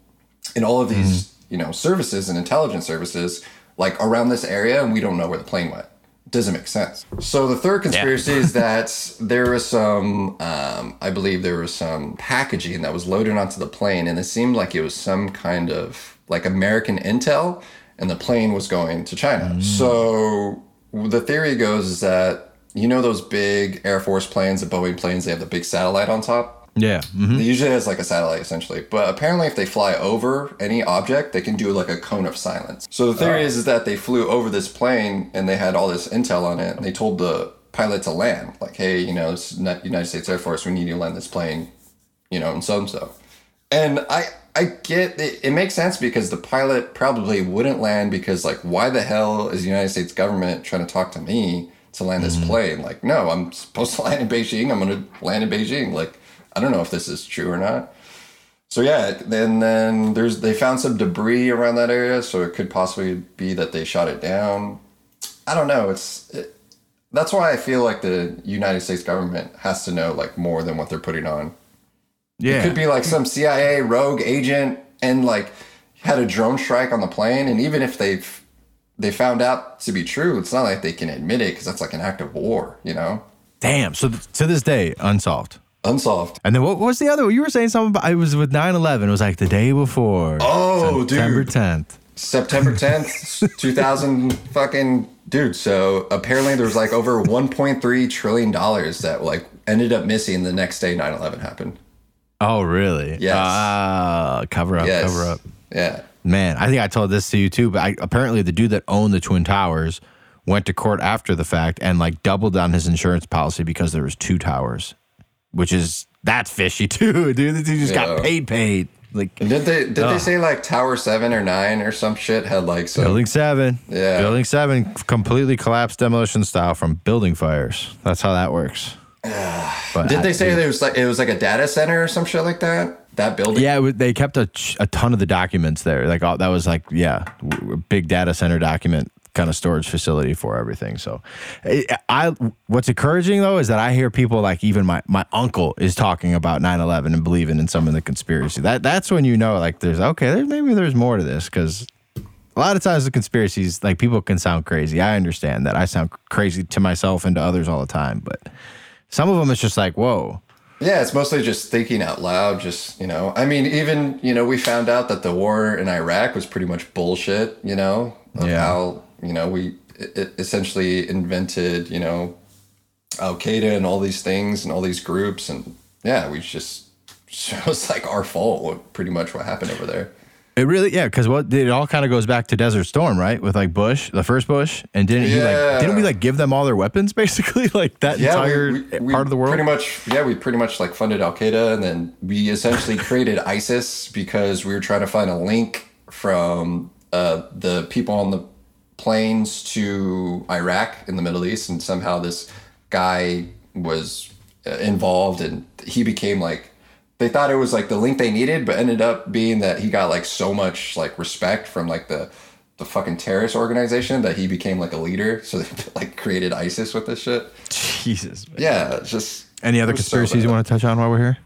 and all of these you know services and intelligence services like around this area and we don't know where the plane went? It doesn't make sense. So the third conspiracy is that there was some, um, I believe there was some packaging that was loaded onto the plane, and it seemed like it was some kind of like American intel, and the plane was going to China. So the theory goes is that you know those big Air Force planes, the Boeing planes, they have the big satellite on top. Yeah. mhm. It usually has like a satellite essentially, but apparently if they fly over any object, they can do like a cone of silence. So the theory is, is that they flew over this plane and they had all this intel on it, and they told the pilot to land, like, hey, you know, it's not United States Air Force, we need you to land this plane, you know, and so and so. And I I get it, it makes sense because the pilot probably wouldn't land because like why the hell is the United States government trying to talk to me to land this mm-hmm. plane? Like, no, I'm supposed to land in Beijing. I'm gonna land in Beijing. Like, I don't know if this is true or not. So yeah, then then there's they found some debris around that area, so it could possibly be that they shot it down. I don't know. It's it, that's why I feel like the United States government has to know like more than what they're putting on. Yeah. It could be like some CIA rogue agent and like had a drone strike on the plane, and even if they've they found out to be true, it's not like they can admit it because that's like an act of war, you know, Damn. So th- to this day, unsolved. unsolved. And then what was the other? One? You were saying something about it was with 9-11. It was like the day before. Oh, dude. September dude. 10th. September 10th, 2000 fucking dude. So apparently there was like over 1.3 trillion dollars that like ended up missing the next day 9/11 happened. Oh, really? Yes. Ah, cover up, Yes. cover up. Yeah. Man, I think I told this to you too, but I, apparently the dude that owned the Twin Towers went to court after the fact and like doubled on his insurance policy because there was two towers, which is that's fishy too, dude. This dude just got paid, paid. Like And did they did Ugh. they say like Tower 7 or 9 or some shit had like some Building seven. Yeah. Building seven completely collapsed demolition style from building fires. That's how that works. But Did I- they say there was like it was like a data center or some shit like that? That building? Yeah, was- they kept a, a ton of the documents there. Like all, that was like yeah, big data center document kind of storage facility for everything. So, I, I what's encouraging though is that I hear people like even my my uncle is talking about 9/11 and believing in some of the conspiracy. That that's when you know like there's okay, there's maybe there's more to this because a lot of times the conspiracies, like people can sound crazy. I understand that. I sound crazy to myself and to others all the time, but some of them it's just like, whoa. Yeah, it's mostly just thinking out loud. Just you know, I mean, even you know, we found out that the war in Iraq was pretty much bullshit. You know, of Yeah. how you know we it essentially invented you know Al Qaeda and all these things and all these groups, and yeah, we just shows like our fault. Pretty much what happened over there. It really, yeah, because what it all kind of goes back to Desert Storm, right? With like Bush, the first Bush, and didn't he like? Yeah. Didn't we like give them all their weapons basically, like that Yeah, entire we- we part of the world? Pretty much, yeah, we pretty much like funded Al Qaeda, and then we essentially created ISIS because we were trying to find a link from uh, the people on the planes to Iraq in the Middle East, and somehow this guy was uh, involved, and he became like. They thought it was like the link they needed, but ended up being that he got like so much like respect from like the the fucking terrorist organization that he became like a leader. So they like created ISIS with this shit. Jesus. man. Yeah, it's just Any other it was so conspiracies you want to touch on while we're here?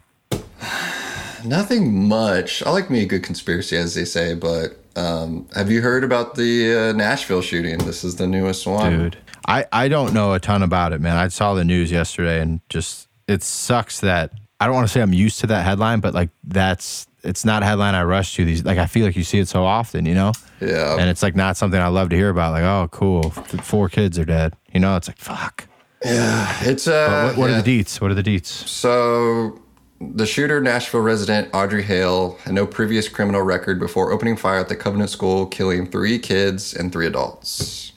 Nothing much. I like me a good conspiracy, as they say. But um, have you heard about the uh, Nashville shooting? This is the newest one. dude. I, I don't know a ton about it, man. I saw the news yesterday and just it sucks that I don't want to say I'm used to that headline, but like that's it's not a headline I rush to. These like I feel like you see it so often, you know, Yeah, and it's like not something I love to hear about. Like oh, cool, four kids are dead. You know, it's like fuck. Yeah, it's uh. What, what yeah. are the deets? What are the deets? So, the shooter, Nashville resident Audrey Hale, had no previous criminal record before opening fire at the Covenant School, killing three kids and three adults.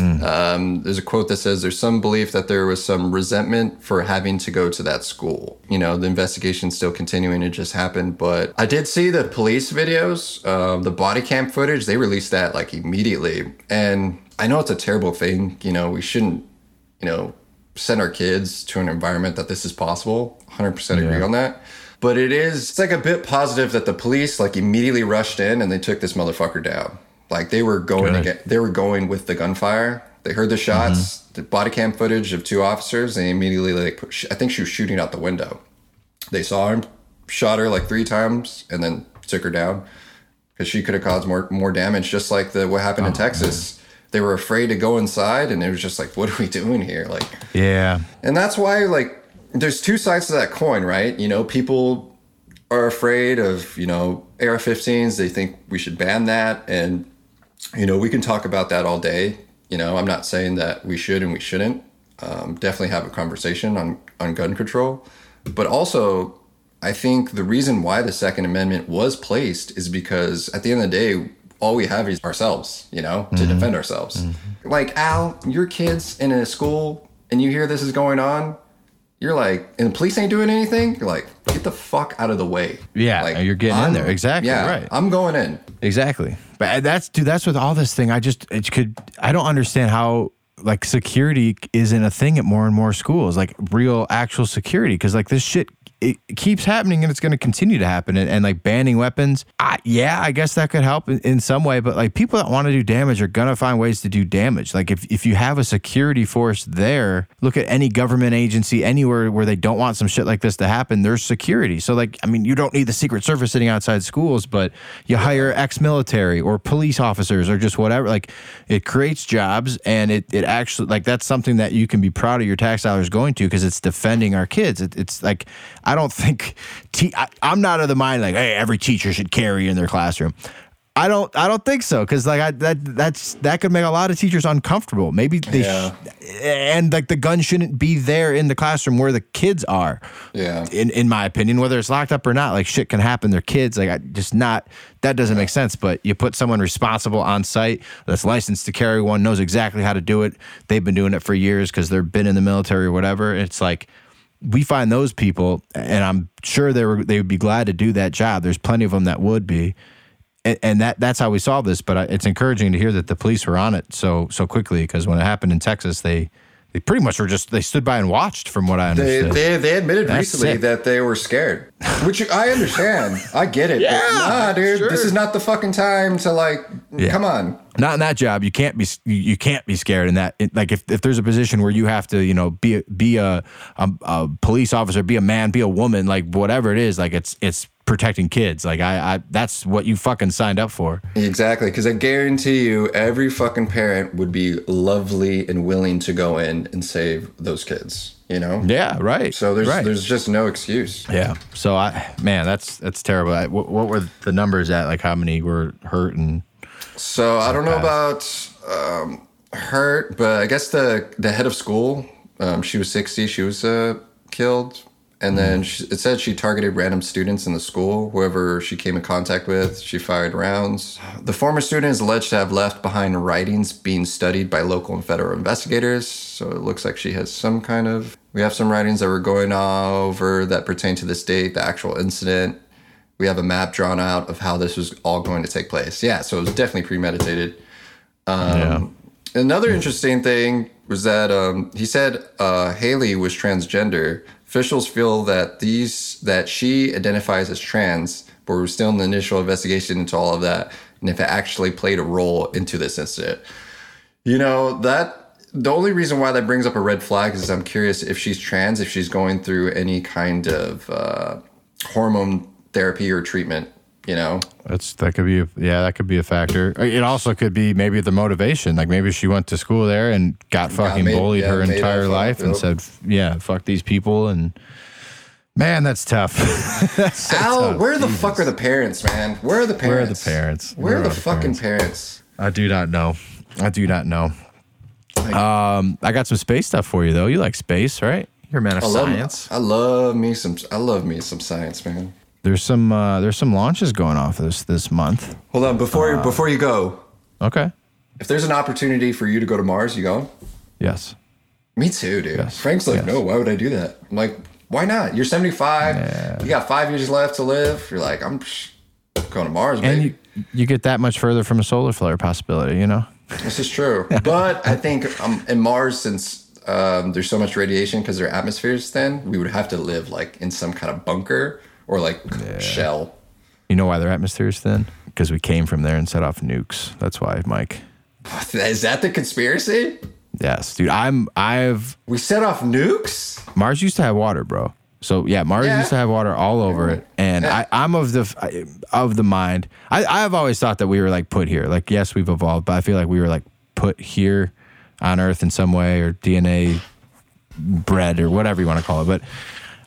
Um, there's a quote that says, There's some belief that there was some resentment for having to go to that school. You know, the investigation's still continuing, it just happened. But I did see the police videos, um, the body cam footage, they released that like immediately. And I know it's a terrible thing. You know, we shouldn't you know, send our kids to an environment that this is possible. 100% agree on that. But it is, it's like a bit positive that the police like immediately rushed in and they took this motherfucker down. Like they were going to get, they were going with the gunfire. They heard the shots, mm-hmm. the body cam footage of two officers. They immediately like, I think she was shooting out the window. They saw him, shot her like three times, and then took her down because she could have caused more more damage. Just like the what happened in oh, Texas. They were afraid to go inside, and it was just like, what are we doing here? Like, Yeah, and that's why like there's two sides to that coin, right? You know, people are afraid of you know AR-15s. They think we should ban that, and you know we can talk about that all day. You know, I'm not saying that we should and we shouldn't. Um, definitely have a conversation on on gun control, but also I think the reason why the Second Amendment was placed is because at the end of the day, all we have is ourselves, you know, to defend ourselves. Like Al, your kids in a school and you hear this is going on, you're like, and the police ain't doing anything. You're like, get the fuck out of the way. Yeah, like, you're getting in I'm- there. Exactly, Yeah, right. I'm going in. Exactly. But uh, that's dude, that's with all this thing. I just it could I don't understand how like security isn't a thing at more and more schools, like real actual security. Cause like this shit it keeps happening and it's going to continue to happen. And, and like banning weapons, I, yeah, I guess that could help in, in some way. But like people that want to do damage are going to find ways to do damage. Like if, if you have a security force there, look at any government agency anywhere where they don't want some shit like this to happen, there's security. So like, I mean, you don't need the Secret Service sitting outside schools, but you hire ex-military or police officers or just whatever. Like it creates jobs and it, it actually like that's something that you can be proud of your tax dollars going to because it's defending our kids. It, it's like I don't think te- I, I'm not of the mind like hey every teacher should carry in their classroom. I don't I don't think so because like I, that that's that could make a lot of teachers uncomfortable. Maybe they Yeah. sh- and like the gun shouldn't be there in the classroom where the kids are Yeah. in in my opinion, whether it's locked up or not, like shit can happen. They're kids. Like I just not that doesn't make sense. But you put someone responsible on site that's licensed to carry one, knows exactly how to do it. They've been doing it for years because they've been in the military or whatever. It's like we find those people, and I'm sure they were they would be glad to do that job. There's plenty of them that would be. And, and that that's how we solve this. But I- it's encouraging to hear that the police were on it so so quickly because when it happened in Texas, they they pretty much were just they stood by and watched. From what I They, understood, they, they admitted That's recently sick. that they were scared, which I understand. I get it. but Yeah, nah, dude, sure. this is not the fucking time to like. Yeah. Come on. Not in that job you can't be you- can't be scared in that it, like if, if there's a position where you have to you know be a, be a, a a police officer be a man be a woman like whatever it is like it's it's protecting kids. Like I, I that's what you fucking signed up for. Exactly, because I guarantee you, every fucking parent would be lovely and willing to go in and save those kids. You know? Yeah, right. So there's right. there's just no excuse. yeah. So I, man, that's that's terrible. I, what, what were the numbers at? Like how many were hurt and So I don't know about um, hurt, but I guess the the head of school, um, she was 60. She was uh, killed, and then she, it said she targeted random students in the school. Whoever she came in contact with, she fired rounds. The former student is alleged to have left behind writings being studied by local and federal investigators. So it looks like she has some kind of. We have some writings that were going over that pertain to this date, the actual incident. We have a map drawn out of how this was all going to take place. Yeah, so it was definitely premeditated. yeah. Another interesting thing was that um, he said uh, Haley was transgender. Officials feel that these that she identifies as trans, but we're still in the initial investigation into all of that, and if it actually played a role into this incident. You know that the only reason why that brings up a red flag is I'm curious if she's trans, if she's going through any kind of uh, hormone therapy or treatment. You know, That's that could be a, yeah that could be a factor. It also could be maybe the motivation. Like maybe she went to school there and got fucking made- bullied yeah, her entire life and said yeah fuck these people and man that's tough. That's Al, tough. where the fuck are the parents, man? Where are the parents Where are the parents? parents? Where, are the, the fucking parents? I do not know. I do not know. Um, I got some space stuff for you though. You like space, right? You're a man of I love, science. I love me some. I love me some science, man. There's some uh, there's some launches going off this this month. Hold on, before Uh, before you go, Okay. if there's an opportunity for you to go to Mars, you go. Yes. Me too, dude. Yes, Frank's like, yes. no, why would I do that? I'm like, why not? You're 75. Yeah. You got five years left to live. You're like, I'm going to Mars, And baby. you you get that much further from a solar flare possibility, you know? This is true. but I think um, in Mars, since um, there's so much radiation because their atmosphere is thin, we would have to live like in some kind of bunker or like shell. You know why their atmosphere is thin? Because we came from there and set off nukes. That's why, Mike. Is that the conspiracy? Yes, dude. I'm I've We set off nukes? Mars used to have water, bro. So yeah, Mars Yeah. used to have water all over it, and I, I'm of the of the mind. I I've always thought that we were like put here. Like yes, we've evolved, but I feel like we were like put here on Earth in some way, or DNA bred, or whatever you want to call it. But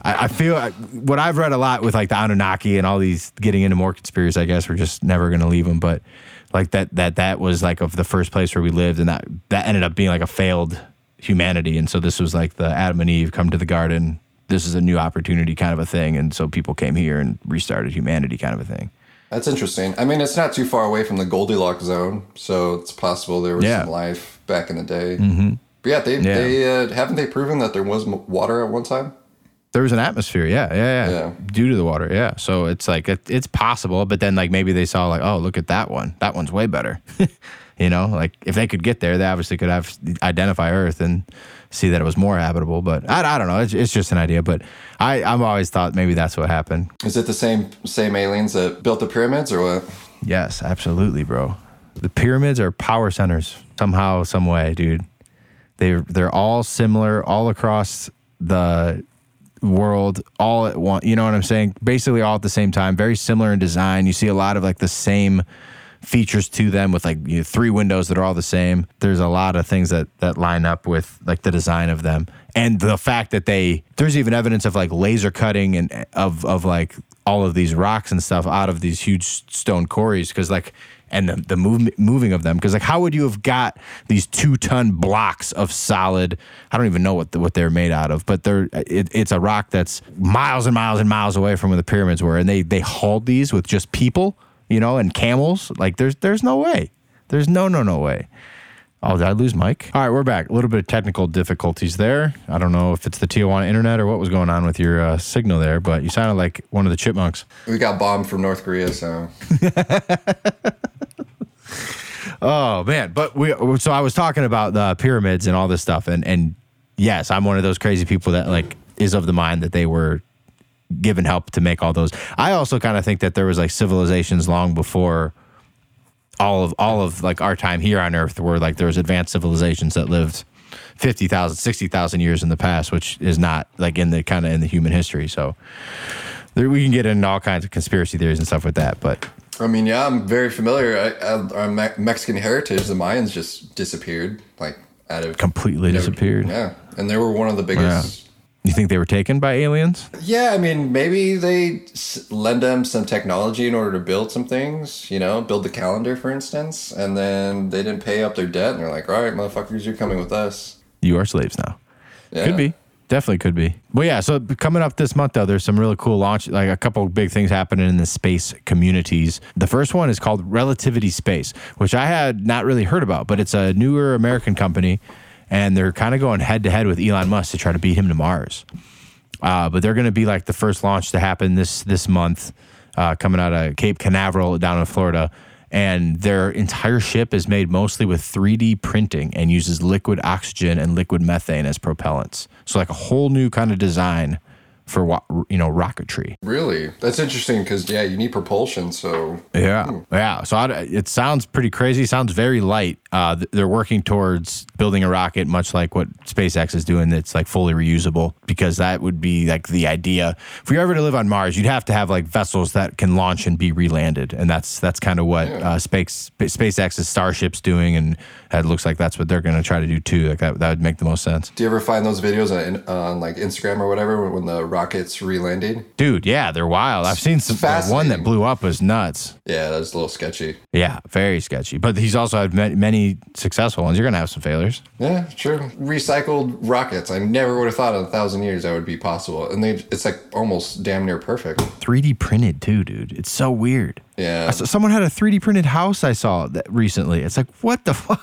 I, I feel what I've read a lot with like the Anunnaki and all these getting into more conspiracies. I guess we're just never gonna leave them, but like that that that was like of the first place where we lived, and that that ended up being like a failed humanity. And so this was like the Adam and Eve come to the garden. This is a new opportunity kind of a thing. And so people came here and restarted humanity kind of a thing. That's interesting. I mean, it's not too far away from the Goldilocks zone, so it's possible there was Yeah. some life back in the day. Mm-hmm. But yeah, they Yeah. they uh, haven't they proven that there was water at one time? There was an atmosphere, yeah, yeah, yeah, Yeah. due to the water, yeah. So it's like it, it's possible, but then like maybe they saw like, oh, look at that one, that one's way better. you know, like if they could get there, they obviously could have identify Earth and see that it was more habitable. But I, I don't know, it's, it's just an idea. But I I've always thought maybe that's what happened. Is it the same same aliens that built the pyramids, or what? Yes, absolutely, bro. The pyramids are power centers somehow, some way, dude. They they're all similar all across the world, all at once. You know what I'm saying? Basically, all at the same time. Very similar in design. You see a lot of like the same features to them with like you know, three windows that are all the same. There's a lot of things that that line up with like the design of them and the fact that they there's even evidence of like laser cutting and of of like all of these rocks and stuff out of these huge stone quarries because like and the, the move, moving of them because like how would you have got these two ton blocks of solid i don't even know what the, what they're made out of but they're it, it's a rock that's miles and miles and miles away from where the pyramids were and they they hauled these with just people you know and camels like there's there's no way there's no no no way Oh, did I lose Mike? All right, we're back. A little bit of technical difficulties there. I don't know if it's the Tijuana internet or what was going on with your uh, signal there, but you sounded like one of the chipmunks. We got bombed from North Korea, so Oh man, but we so I was talking about the pyramids and all this stuff, and and yes, I'm one of those crazy people that like is of the mind that they were given help to make all those. I also kind of think that there was like civilizations long before all of all of like our time here on Earth, where like there was advanced civilizations that lived 50,000, 60,000 years in the past, which is not like in the kind of in the human history. So There, we can get into all kinds of conspiracy theories and stuff with that, but I mean, yeah, I'm very familiar. I, I, our Me- Mexican heritage, the Mayans just disappeared, like out of completely disappeared. Yeah, and they were one of the biggest. You think they were taken by aliens? Yeah, I mean, maybe they s- lend them some technology in order to build some things. You know, build the calendar, for instance, and then they didn't pay up their debt, and they're like, "All right, motherfuckers, you're coming with us." You are slaves now. Yeah. Could be. Definitely could be. Well, yeah. So coming up this month, though, there's some really cool launch, like a couple big things happening in the space communities. The first one is called Relativity Space, which I had not really heard about, but it's a newer American company, and they're kind of going head to head with Elon Musk to try to beat him to Mars. Uh, but they're going to be like the first launch to happen this this month, uh, coming out of Cape Canaveral down in Florida. And their entire ship is made mostly with 3D printing and uses liquid oxygen and liquid methane as propellants. So like a whole new kind of design for you know rocketry. Really, that's interesting because yeah, you need propulsion. So Yeah, hmm. yeah. So I, it sounds pretty crazy. Sounds very light. Uh, they're working towards building a rocket, much like what SpaceX is doing. That's like fully reusable, because that would be like the idea. If were ever to live on Mars, you'd have to have like vessels that can launch and be relanded, and that's that's kind of what uh, Space SpaceX's Starship's doing, and it looks like that's what they're going to try to do too. Like that, that would make the most sense, do you ever find those videos on, on like Instagram or whatever when the rockets relanding? dude. Yeah, they're wild. I've seen some. One that blew up was nuts. Yeah, that was a little sketchy. Yeah, very sketchy. But he's also had many, many successful ones. You're gonna have some failures. Yeah, true. Recycled rockets. I never would have thought in a thousand years that would be possible, and they it's like almost damn near perfect. 3D printed too, dude. It's so weird. Yeah, saw- someone had a 3D printed house I saw that recently. It's like, what the fuck?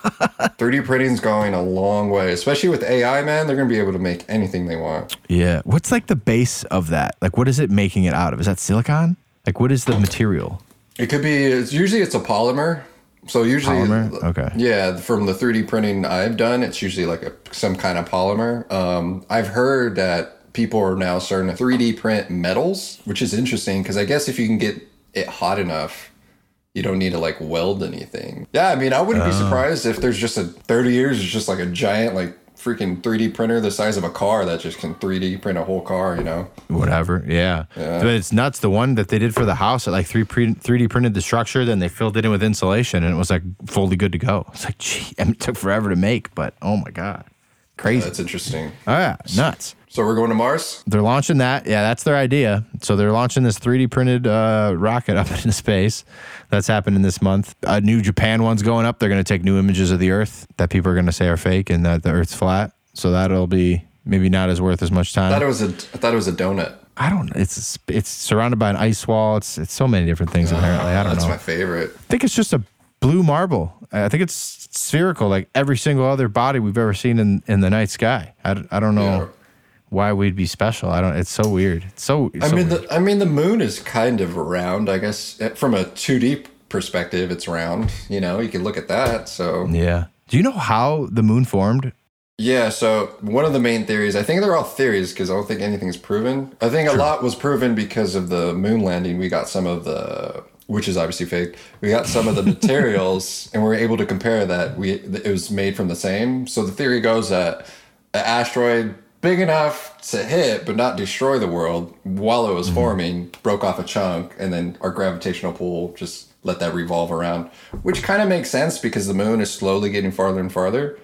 3D printing's going a long way, especially with AI. Man, they're gonna be able to make anything they want. Yeah. What's like the base of that? Like, what is it making it out of? Is that silicon? Like, what is the material? It could be. It's usually it's a polymer. So usually, Polymer? Okay. Yeah, from the 3D printing I've done, it's usually like a some kind of polymer. Um, I've heard that people are now starting to 3D print metals, which is interesting because I guess if you can get it hot enough, you don't need to like weld anything. Yeah, I mean, I wouldn't be surprised if there's just a 30 years, it's just like a giant like freaking 3D printer the size of a car that just can 3D print a whole car. You know? Whatever. Yeah. But it's nuts. The one that they did for the house, it like 3 3D printed the structure, then they filled it in with insulation, and it was like fully good to go. It's like, gee, I mean, it took forever to make, but oh my god, crazy. That's interesting. oh yeah, nuts. So we're going to Mars. They're launching that. Yeah, that's their idea. So they're launching this 3D printed uh, rocket up into space. That's happening this month. A new Japan one's going up. They're going to take new images of the Earth that people are going to say are fake and that the Earth's flat. So that'll be maybe not as worth as much I thought time. it was a. I thought it was a donut. I don't. It's it's surrounded by an ice wall. It's it's so many different things apparently. I don't That's know. That's my favorite. I think it's just a blue marble. I think it's spherical, like every single other body we've ever seen in, in the night sky. I don't know Yeah. Why we'd be special. I don't. It's so weird. It's so. I so mean, weird. the I mean, the moon is kind of round. I guess eh, from a two D perspective, it's round. You know, you can look at that. So yeah. Do you know how the moon formed? yeah. So one of the main theories, I think they're all theories because I don't think anything's proven. I think a lot was proven because of the moon landing. We got some of the, which is obviously fake. We got some of the materials, and we are able to compare that we it was made from the same. So the theory goes that an asteroid big enough to hit but not destroy the world while it was mm-hmm. forming broke off a chunk and then our gravitational pull just let that revolve around which kind of makes sense because the moon is slowly getting farther and farther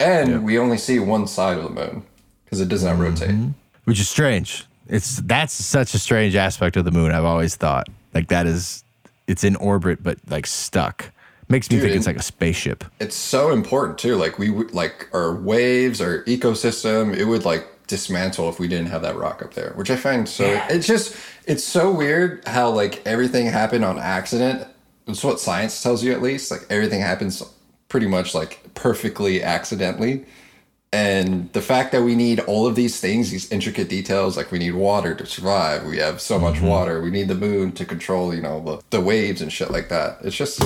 and we only see one side of the moon because it does not rotate mm-hmm. Which is strange. It's that's such a strange aspect of the moon. I've always thought like that is it's in orbit but like stuck. Makes me Dude, think it's like a spaceship. it's so important too like we like our waves our ecosystem it would like dismantle if we didn't have that rock up there which i find so it's just it's so weird how like everything happened on accident. It's what science tells you at least like everything happens pretty much like perfectly accidentally. And the fact that we need all of these things these intricate details like we need water to survive we have so much mm-hmm. water we need the moon to control you know the, the waves and shit like that. It's just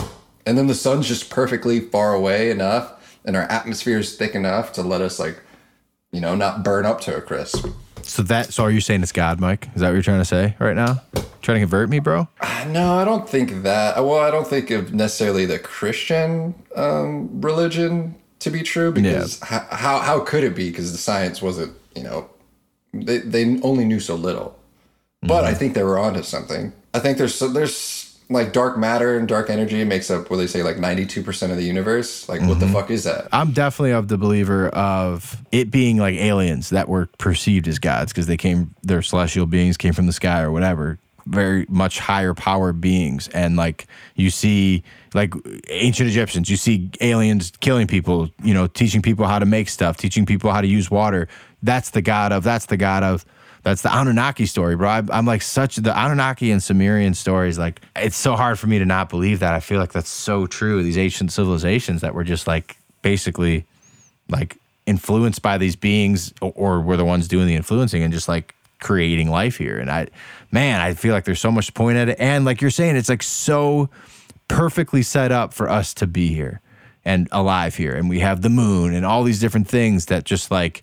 and then the sun's just perfectly far away enough and our atmosphere is thick enough to let us like you know not burn up to a crisp So that so are you saying it's God, Mike? Is that what you're trying to say right now? Trying to convert me, bro? Uh, no i don't think that uh, well i don't think of necessarily the christian um, religion to be true because h- how, how could it be because the science wasn't you know they, they only knew so little But I mm-hmm. think they were onto something. I think there's there's like dark matter and dark energy makes up what they say like 92% of the universe. Like what the mm-hmm. fuck is that? I'm definitely of the believer of it being like aliens that were perceived as gods because they came, they're celestial beings, came from the sky or whatever, very much higher power beings. And like you see, like ancient Egyptians, you see aliens killing people, you know, teaching people how to make stuff, teaching people how to use water. That's the god of, that's the god of. That's the Anunnaki story, bro. I, I'm like such the Anunnaki and Sumerian stories. Like it's so hard for me to not believe that. I feel like that's so true. These ancient civilizations that were just like basically like influenced by these beings or, or were the ones doing the influencing and just like creating life here. And I, man, I feel like there's so much point at it. And like you're saying, it's like so perfectly set up for us to be here and alive here. And we have the moon and all these different things that just like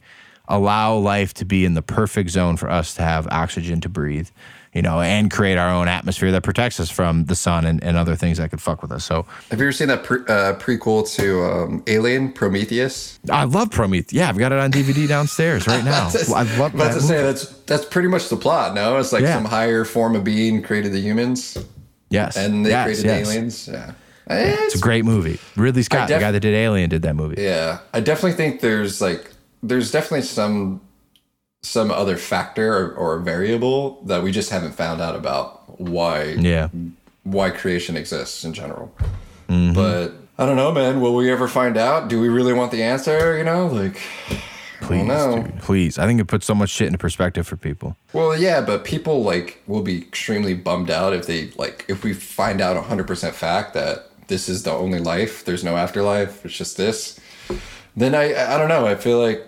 allow life to be in the perfect zone for us to have oxygen to breathe, you know, and create our own atmosphere that protects us from the sun and, and other things that could fuck with us. So Have you ever seen that pre- uh, prequel to um, Alien Prometheus? I love Prometheus. Yeah, I've got it on DVD downstairs right now. I love About that to say that's that's pretty much the plot. No, it's like Yeah. some higher form of being created the humans, Yes. and they yes, created yes. the aliens. Yeah, It's a great movie. Ridley Scott, def- the guy that did Alien, did that movie. Yeah, I definitely think there's like there's definitely some some other factor or, or variable that we just haven't found out about why Yeah. why creation exists in general. Mm-hmm. But I don't know, man. Will we ever find out? Do we really want the answer? You know, like Please, know. dude. Please. I think it puts so much shit into perspective for people. Well, yeah, but people like will be extremely bummed out if they like if we find out 100% fact that this is the only life, there's no afterlife, it's just this. Then I I don't know, I feel like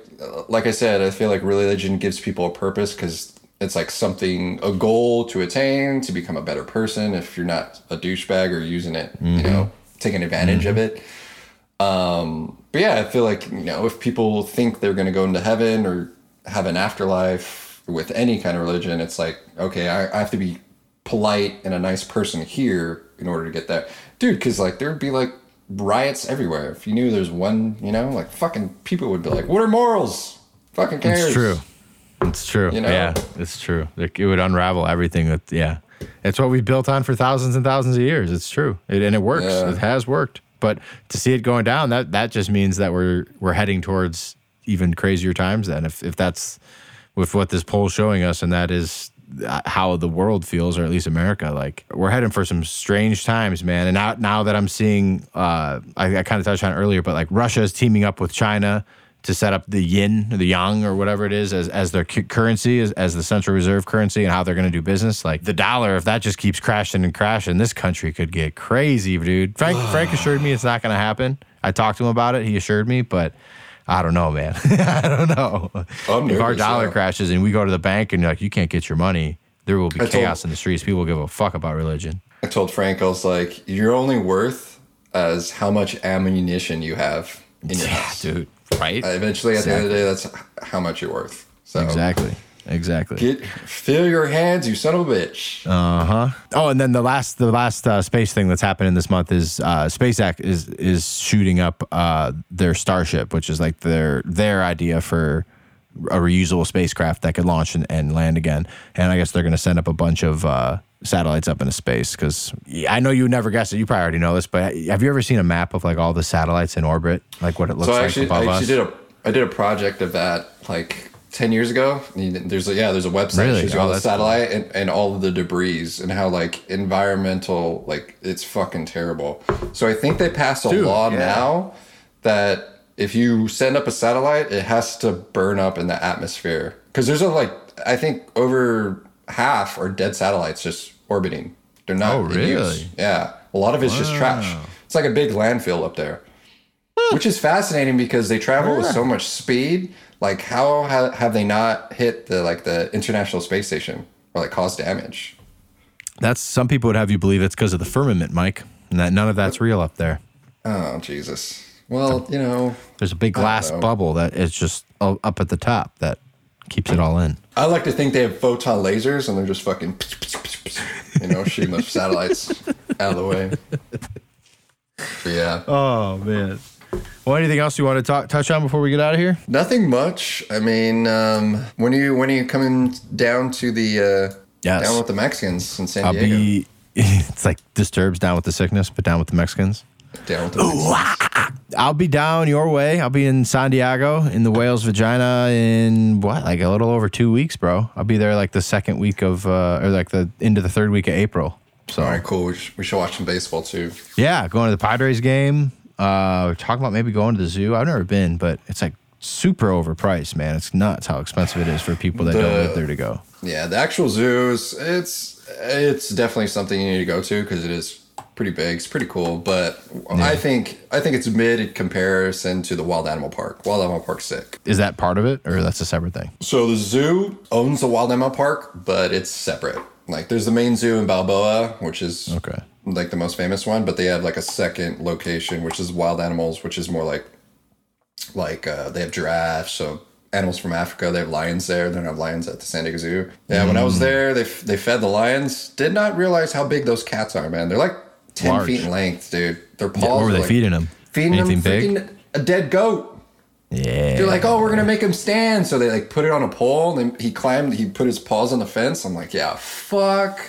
like I said, I feel like religion gives people a purpose cuz it's like something a goal to attain to become a better person if you're not a douchebag or using it, you know, taking advantage of it. Um, but yeah, I feel like you know if people think they're going to go into heaven or have an afterlife with any kind of religion, it's like okay, I, I have to be polite and a nice person here in order to get that, dude. Because like there would be like riots everywhere if you knew there's one, you know, like fucking people would be like, what are morals? Fucking cares. It's true. It's true. You know? Yeah, it's true. Like, it would unravel everything that, yeah. It's what we built on for thousands and thousands of years. It's true. It, and it works. Yeah. It has worked. But to see it going down, that that just means that we're we're heading towards even crazier times then if if that's with what this poll's showing us and that is how the world feels or at least America like we're heading for some strange times man. And now now that I'm seeing uh I, I kind of touched on earlier but like Russia is teaming up with China to set up the yin or the yang or whatever it is as, as their cu- currency as, as the central reserve currency and how they're going to do business. Like the dollar if that just keeps crashing and crashing this country could get crazy dude. Frank frank assured me it's not going to happen. I talked to him about it. He assured me but i don't know man. I don't know. I'm if our dollar yeah. crashes and we go to the bank and like you can't get your money there will be I told- chaos in the streets. People will give a fuck about religion. I told Frank I was like, you're only worth as how much ammunition you have in your yeah house. dude. Right? Uh, Eventually, at the end of the day, that's how much you're worth. So exactly exactly get fill your hands, you son of a bitch. Uh huh. Oh, and then the last the last uh, space thing that's happening this month is uh, SpaceX is is shooting up uh, their Starship, which is like their their idea for a reusable spacecraft that could launch and, and land again. And I guess they're going to send up a bunch of uh, satellites up into space because I know you never guessed it. You probably already know this, but have you ever seen a map of like all the satellites in orbit, like what it looks so I like actually, above I us? did a I did a project of that like ten years ago. There's a yeah, there's a website Really? shows you Oh, all the satellite and, and all of the debris and how like environmental like it's fucking terrible. So I think they passed a Dude, law yeah. now that if you send up a satellite, it has to burn up in the atmosphere because there's a like I think over half are dead satellites just orbiting. They're not Oh, in use. really? Yeah, a lot of it's just trash. It's like a big landfill up there, which is fascinating because they travel with so much speed. Like, how ha- have they not hit the like the International Space Station or like caused damage? That's some people would have you believe it's because of the firmament, Mike, and that none of that's real up there. Oh Jesus! Well, you know, There's a big glass bubble that is just up at the top that keeps it all in. I like to think they have photon lasers and they're just fucking, you know, shooting the satellites out of the way. But yeah. Oh man. Well, anything else you want to talk, touch on before we get out of here? Nothing much. I mean, um, when are you when are you coming down to the uh, Yes. Down with the Mexicans in San I'll Diego. be. It's like disturbs down with the sickness, but down with the Mexicans. Down with the Mexicans. I'll be down your way. I'll be in San Diego in the whale's vagina in what, like a little over two weeks, bro. I'll be there like the second week of, uh, or like the into the third week of April. So All right, cool. We should, we should watch some baseball too. yeah, going to the Padres game. Uh, we're talking about maybe going to the zoo. I've never been, but it's like super overpriced, man. It's nuts how expensive it is for people that don't live there to go. Yeah, the actual zoos, it's it's definitely something you need to go to because it is pretty big. It's pretty cool, but I think I think it's mid in comparison to the wild animal park. Wild animal park's sick. Is that part of it, or that's a separate thing? So the zoo owns the wild animal park, but it's separate. Like there's the main zoo in Balboa, which is Okay. Like the most famous one, but they have like a second location, which is wild animals, which is more like like uh, they have giraffes, so animals from Africa. They have lions there. They don't have lions at the San Diego Zoo. Yeah, when I Mm. was there, they f- they fed the lions. Did not realize how big those cats are, man. They're like ten Large. feet in length, dude. Their paws. what were they like, feeding them? Feeding Anything them big? a dead goat. Yeah. They're like, oh, we're gonna make him stand. So they like put it on a pole, and then he climbed. He put his paws on the fence. I'm like, yeah, fuck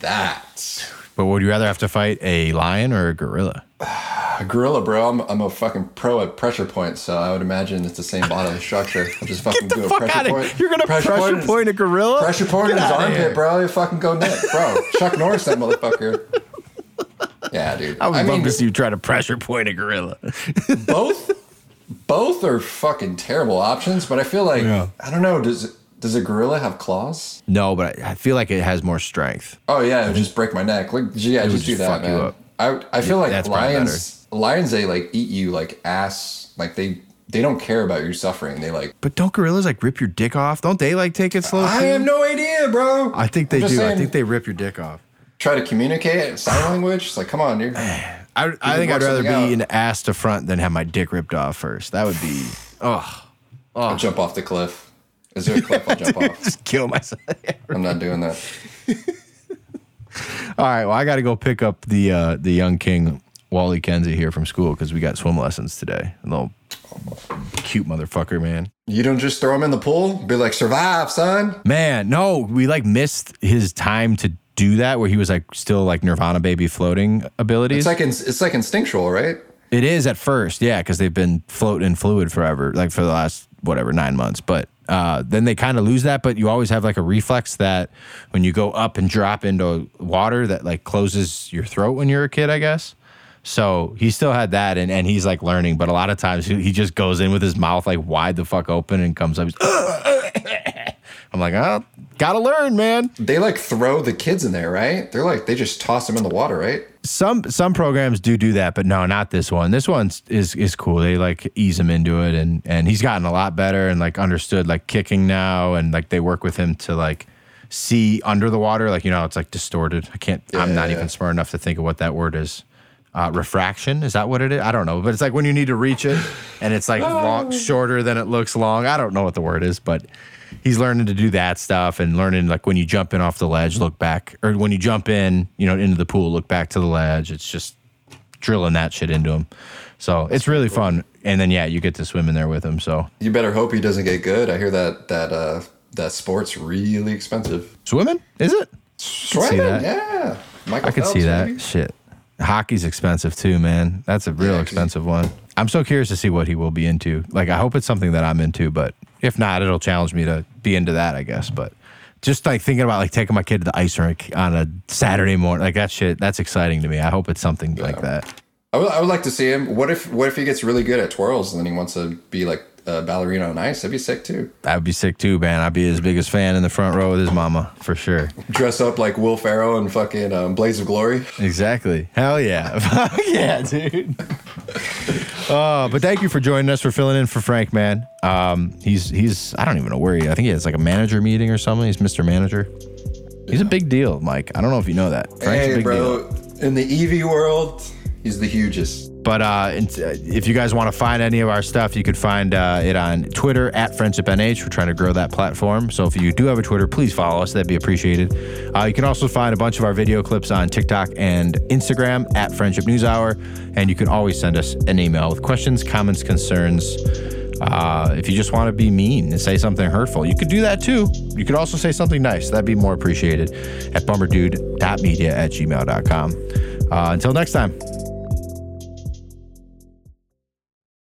that. But would you rather have to fight a lion or a gorilla? A gorilla, bro. I'm, I'm a fucking pro at pressure point, so I would imagine it's the same bodily structure. I'll just fucking do a pressure point. You're gonna pressure, in point, his- a gorilla? Pressure point in his armpit, here. bro. You fucking go nuts, bro. Chuck Norris, that motherfucker. Yeah, dude. I would I love mean, to see you try to pressure point a gorilla. both, both are fucking terrible options. But I feel like Yeah. I don't know. Does does a gorilla have claws? no, but I I feel like it has more strength. Oh yeah, it would just break my neck. Like yeah, would just do just that, fuck you man. up. I I feel like that's lions lions they like eat you like ass. Like they they don't care about your suffering. They like But don't gorillas like rip your dick off? Don't they like take it slow? I too? have no idea, bro. I think they do. just I think they rip your dick off. try to communicate in sign language. It's like, come on, dude. I, I think I'd rather be out. an ass to front than have my dick ripped off first. That would be oh, I'll jump off the cliff. Is there a cliff? I'll jump off. just kill myself. I'm not doing that. All right, well I got to go pick up the uh, the young king Wally Kenzie here from school because we got swim lessons today. A little cute motherfucker, man. You don't just throw him in the pool. Be like, survive, son. Man, no, we like missed his time to do that where he was like still like Nirvana baby floating abilities. It's like ins- it's like instinctual, right? It is at first, yeah, because they've been floating in fluid forever, like for the last whatever nine months. But uh, then they kind of lose that. But you always have like a reflex that when you go up and drop into water, that like closes your throat when you're a kid, I guess. So he still had that, and, and he's like learning. But a lot of times he, he just goes in with his mouth like wide the fuck open and comes up. I'm like, oh, gotta learn, man. They like throw the kids in there, right? They're like they just toss them in the water, right? Some some programs do do that, but no, not this one. This one is is cool. They like ease him into it, and and he's gotten a lot better and like understood like kicking now, and like they work with him to like see under the water. Like you know, it's like distorted. I can't. I'm not Yeah. even smart enough to think of what that word is. Uh, refraction is that what it is? I don't know, but it's like when you need to reach it, and it's like long, shorter than it looks long. I don't know what the word is, but he's learning to do that stuff and learning like when you jump in off the ledge, look back, or when you jump in, you know, into the pool, look back to the ledge. It's just drilling that shit into him. So it's really fun. And then yeah, you get to swim in there with him. So You better hope he doesn't get good. I hear that that uh that sport's really expensive. swimming is it? Swimming, yeah. Michael I could see that maybe? shit. Hockey's expensive too, man. That's a real Yeah, expensive one. I'm so curious to see what he will be into. Like, I hope it's something that I'm into, but if not, it'll challenge me to be into that, I guess. But just like thinking about like taking my kid to the ice rink on a Saturday morning, like that shit, that's exciting to me. I hope it's something like that. I would, I would like to see him. What if what if he gets really good at twirls and then he wants to be like a ballerina on ice? That'd be sick too. That would be sick too, man. I'd be his biggest fan in the front row with his mama for sure. Dress up like Will Ferrell and fucking um, Blades of Glory. Exactly. Hell yeah. Fuck yeah, dude. Uh, but thank you for joining us for filling in for Frank, man. Um, he's he's I don't even know where he. I think he has like a manager meeting or something. He's Mr. Manager. He's a big deal, Mike. I don't know if you know that. Frank's a hey, big bro. In the EV world, he's the hugest. But uh, uh, if you guys want to find any of our stuff, you could find uh, it on Twitter at FriendshipNH. We're trying to grow that platform. So if you do have a Twitter, please follow us. That'd be appreciated. Uh, you can also find a bunch of our video clips on TikTok and Instagram at Friendship News Hour. And you can always send us an email with questions, comments, concerns, Uh, if you just want to be mean and say something hurtful, you could do that too. You could also say something nice. That'd be more appreciated at bummerdude.media at gmail.com. Uh, until next time.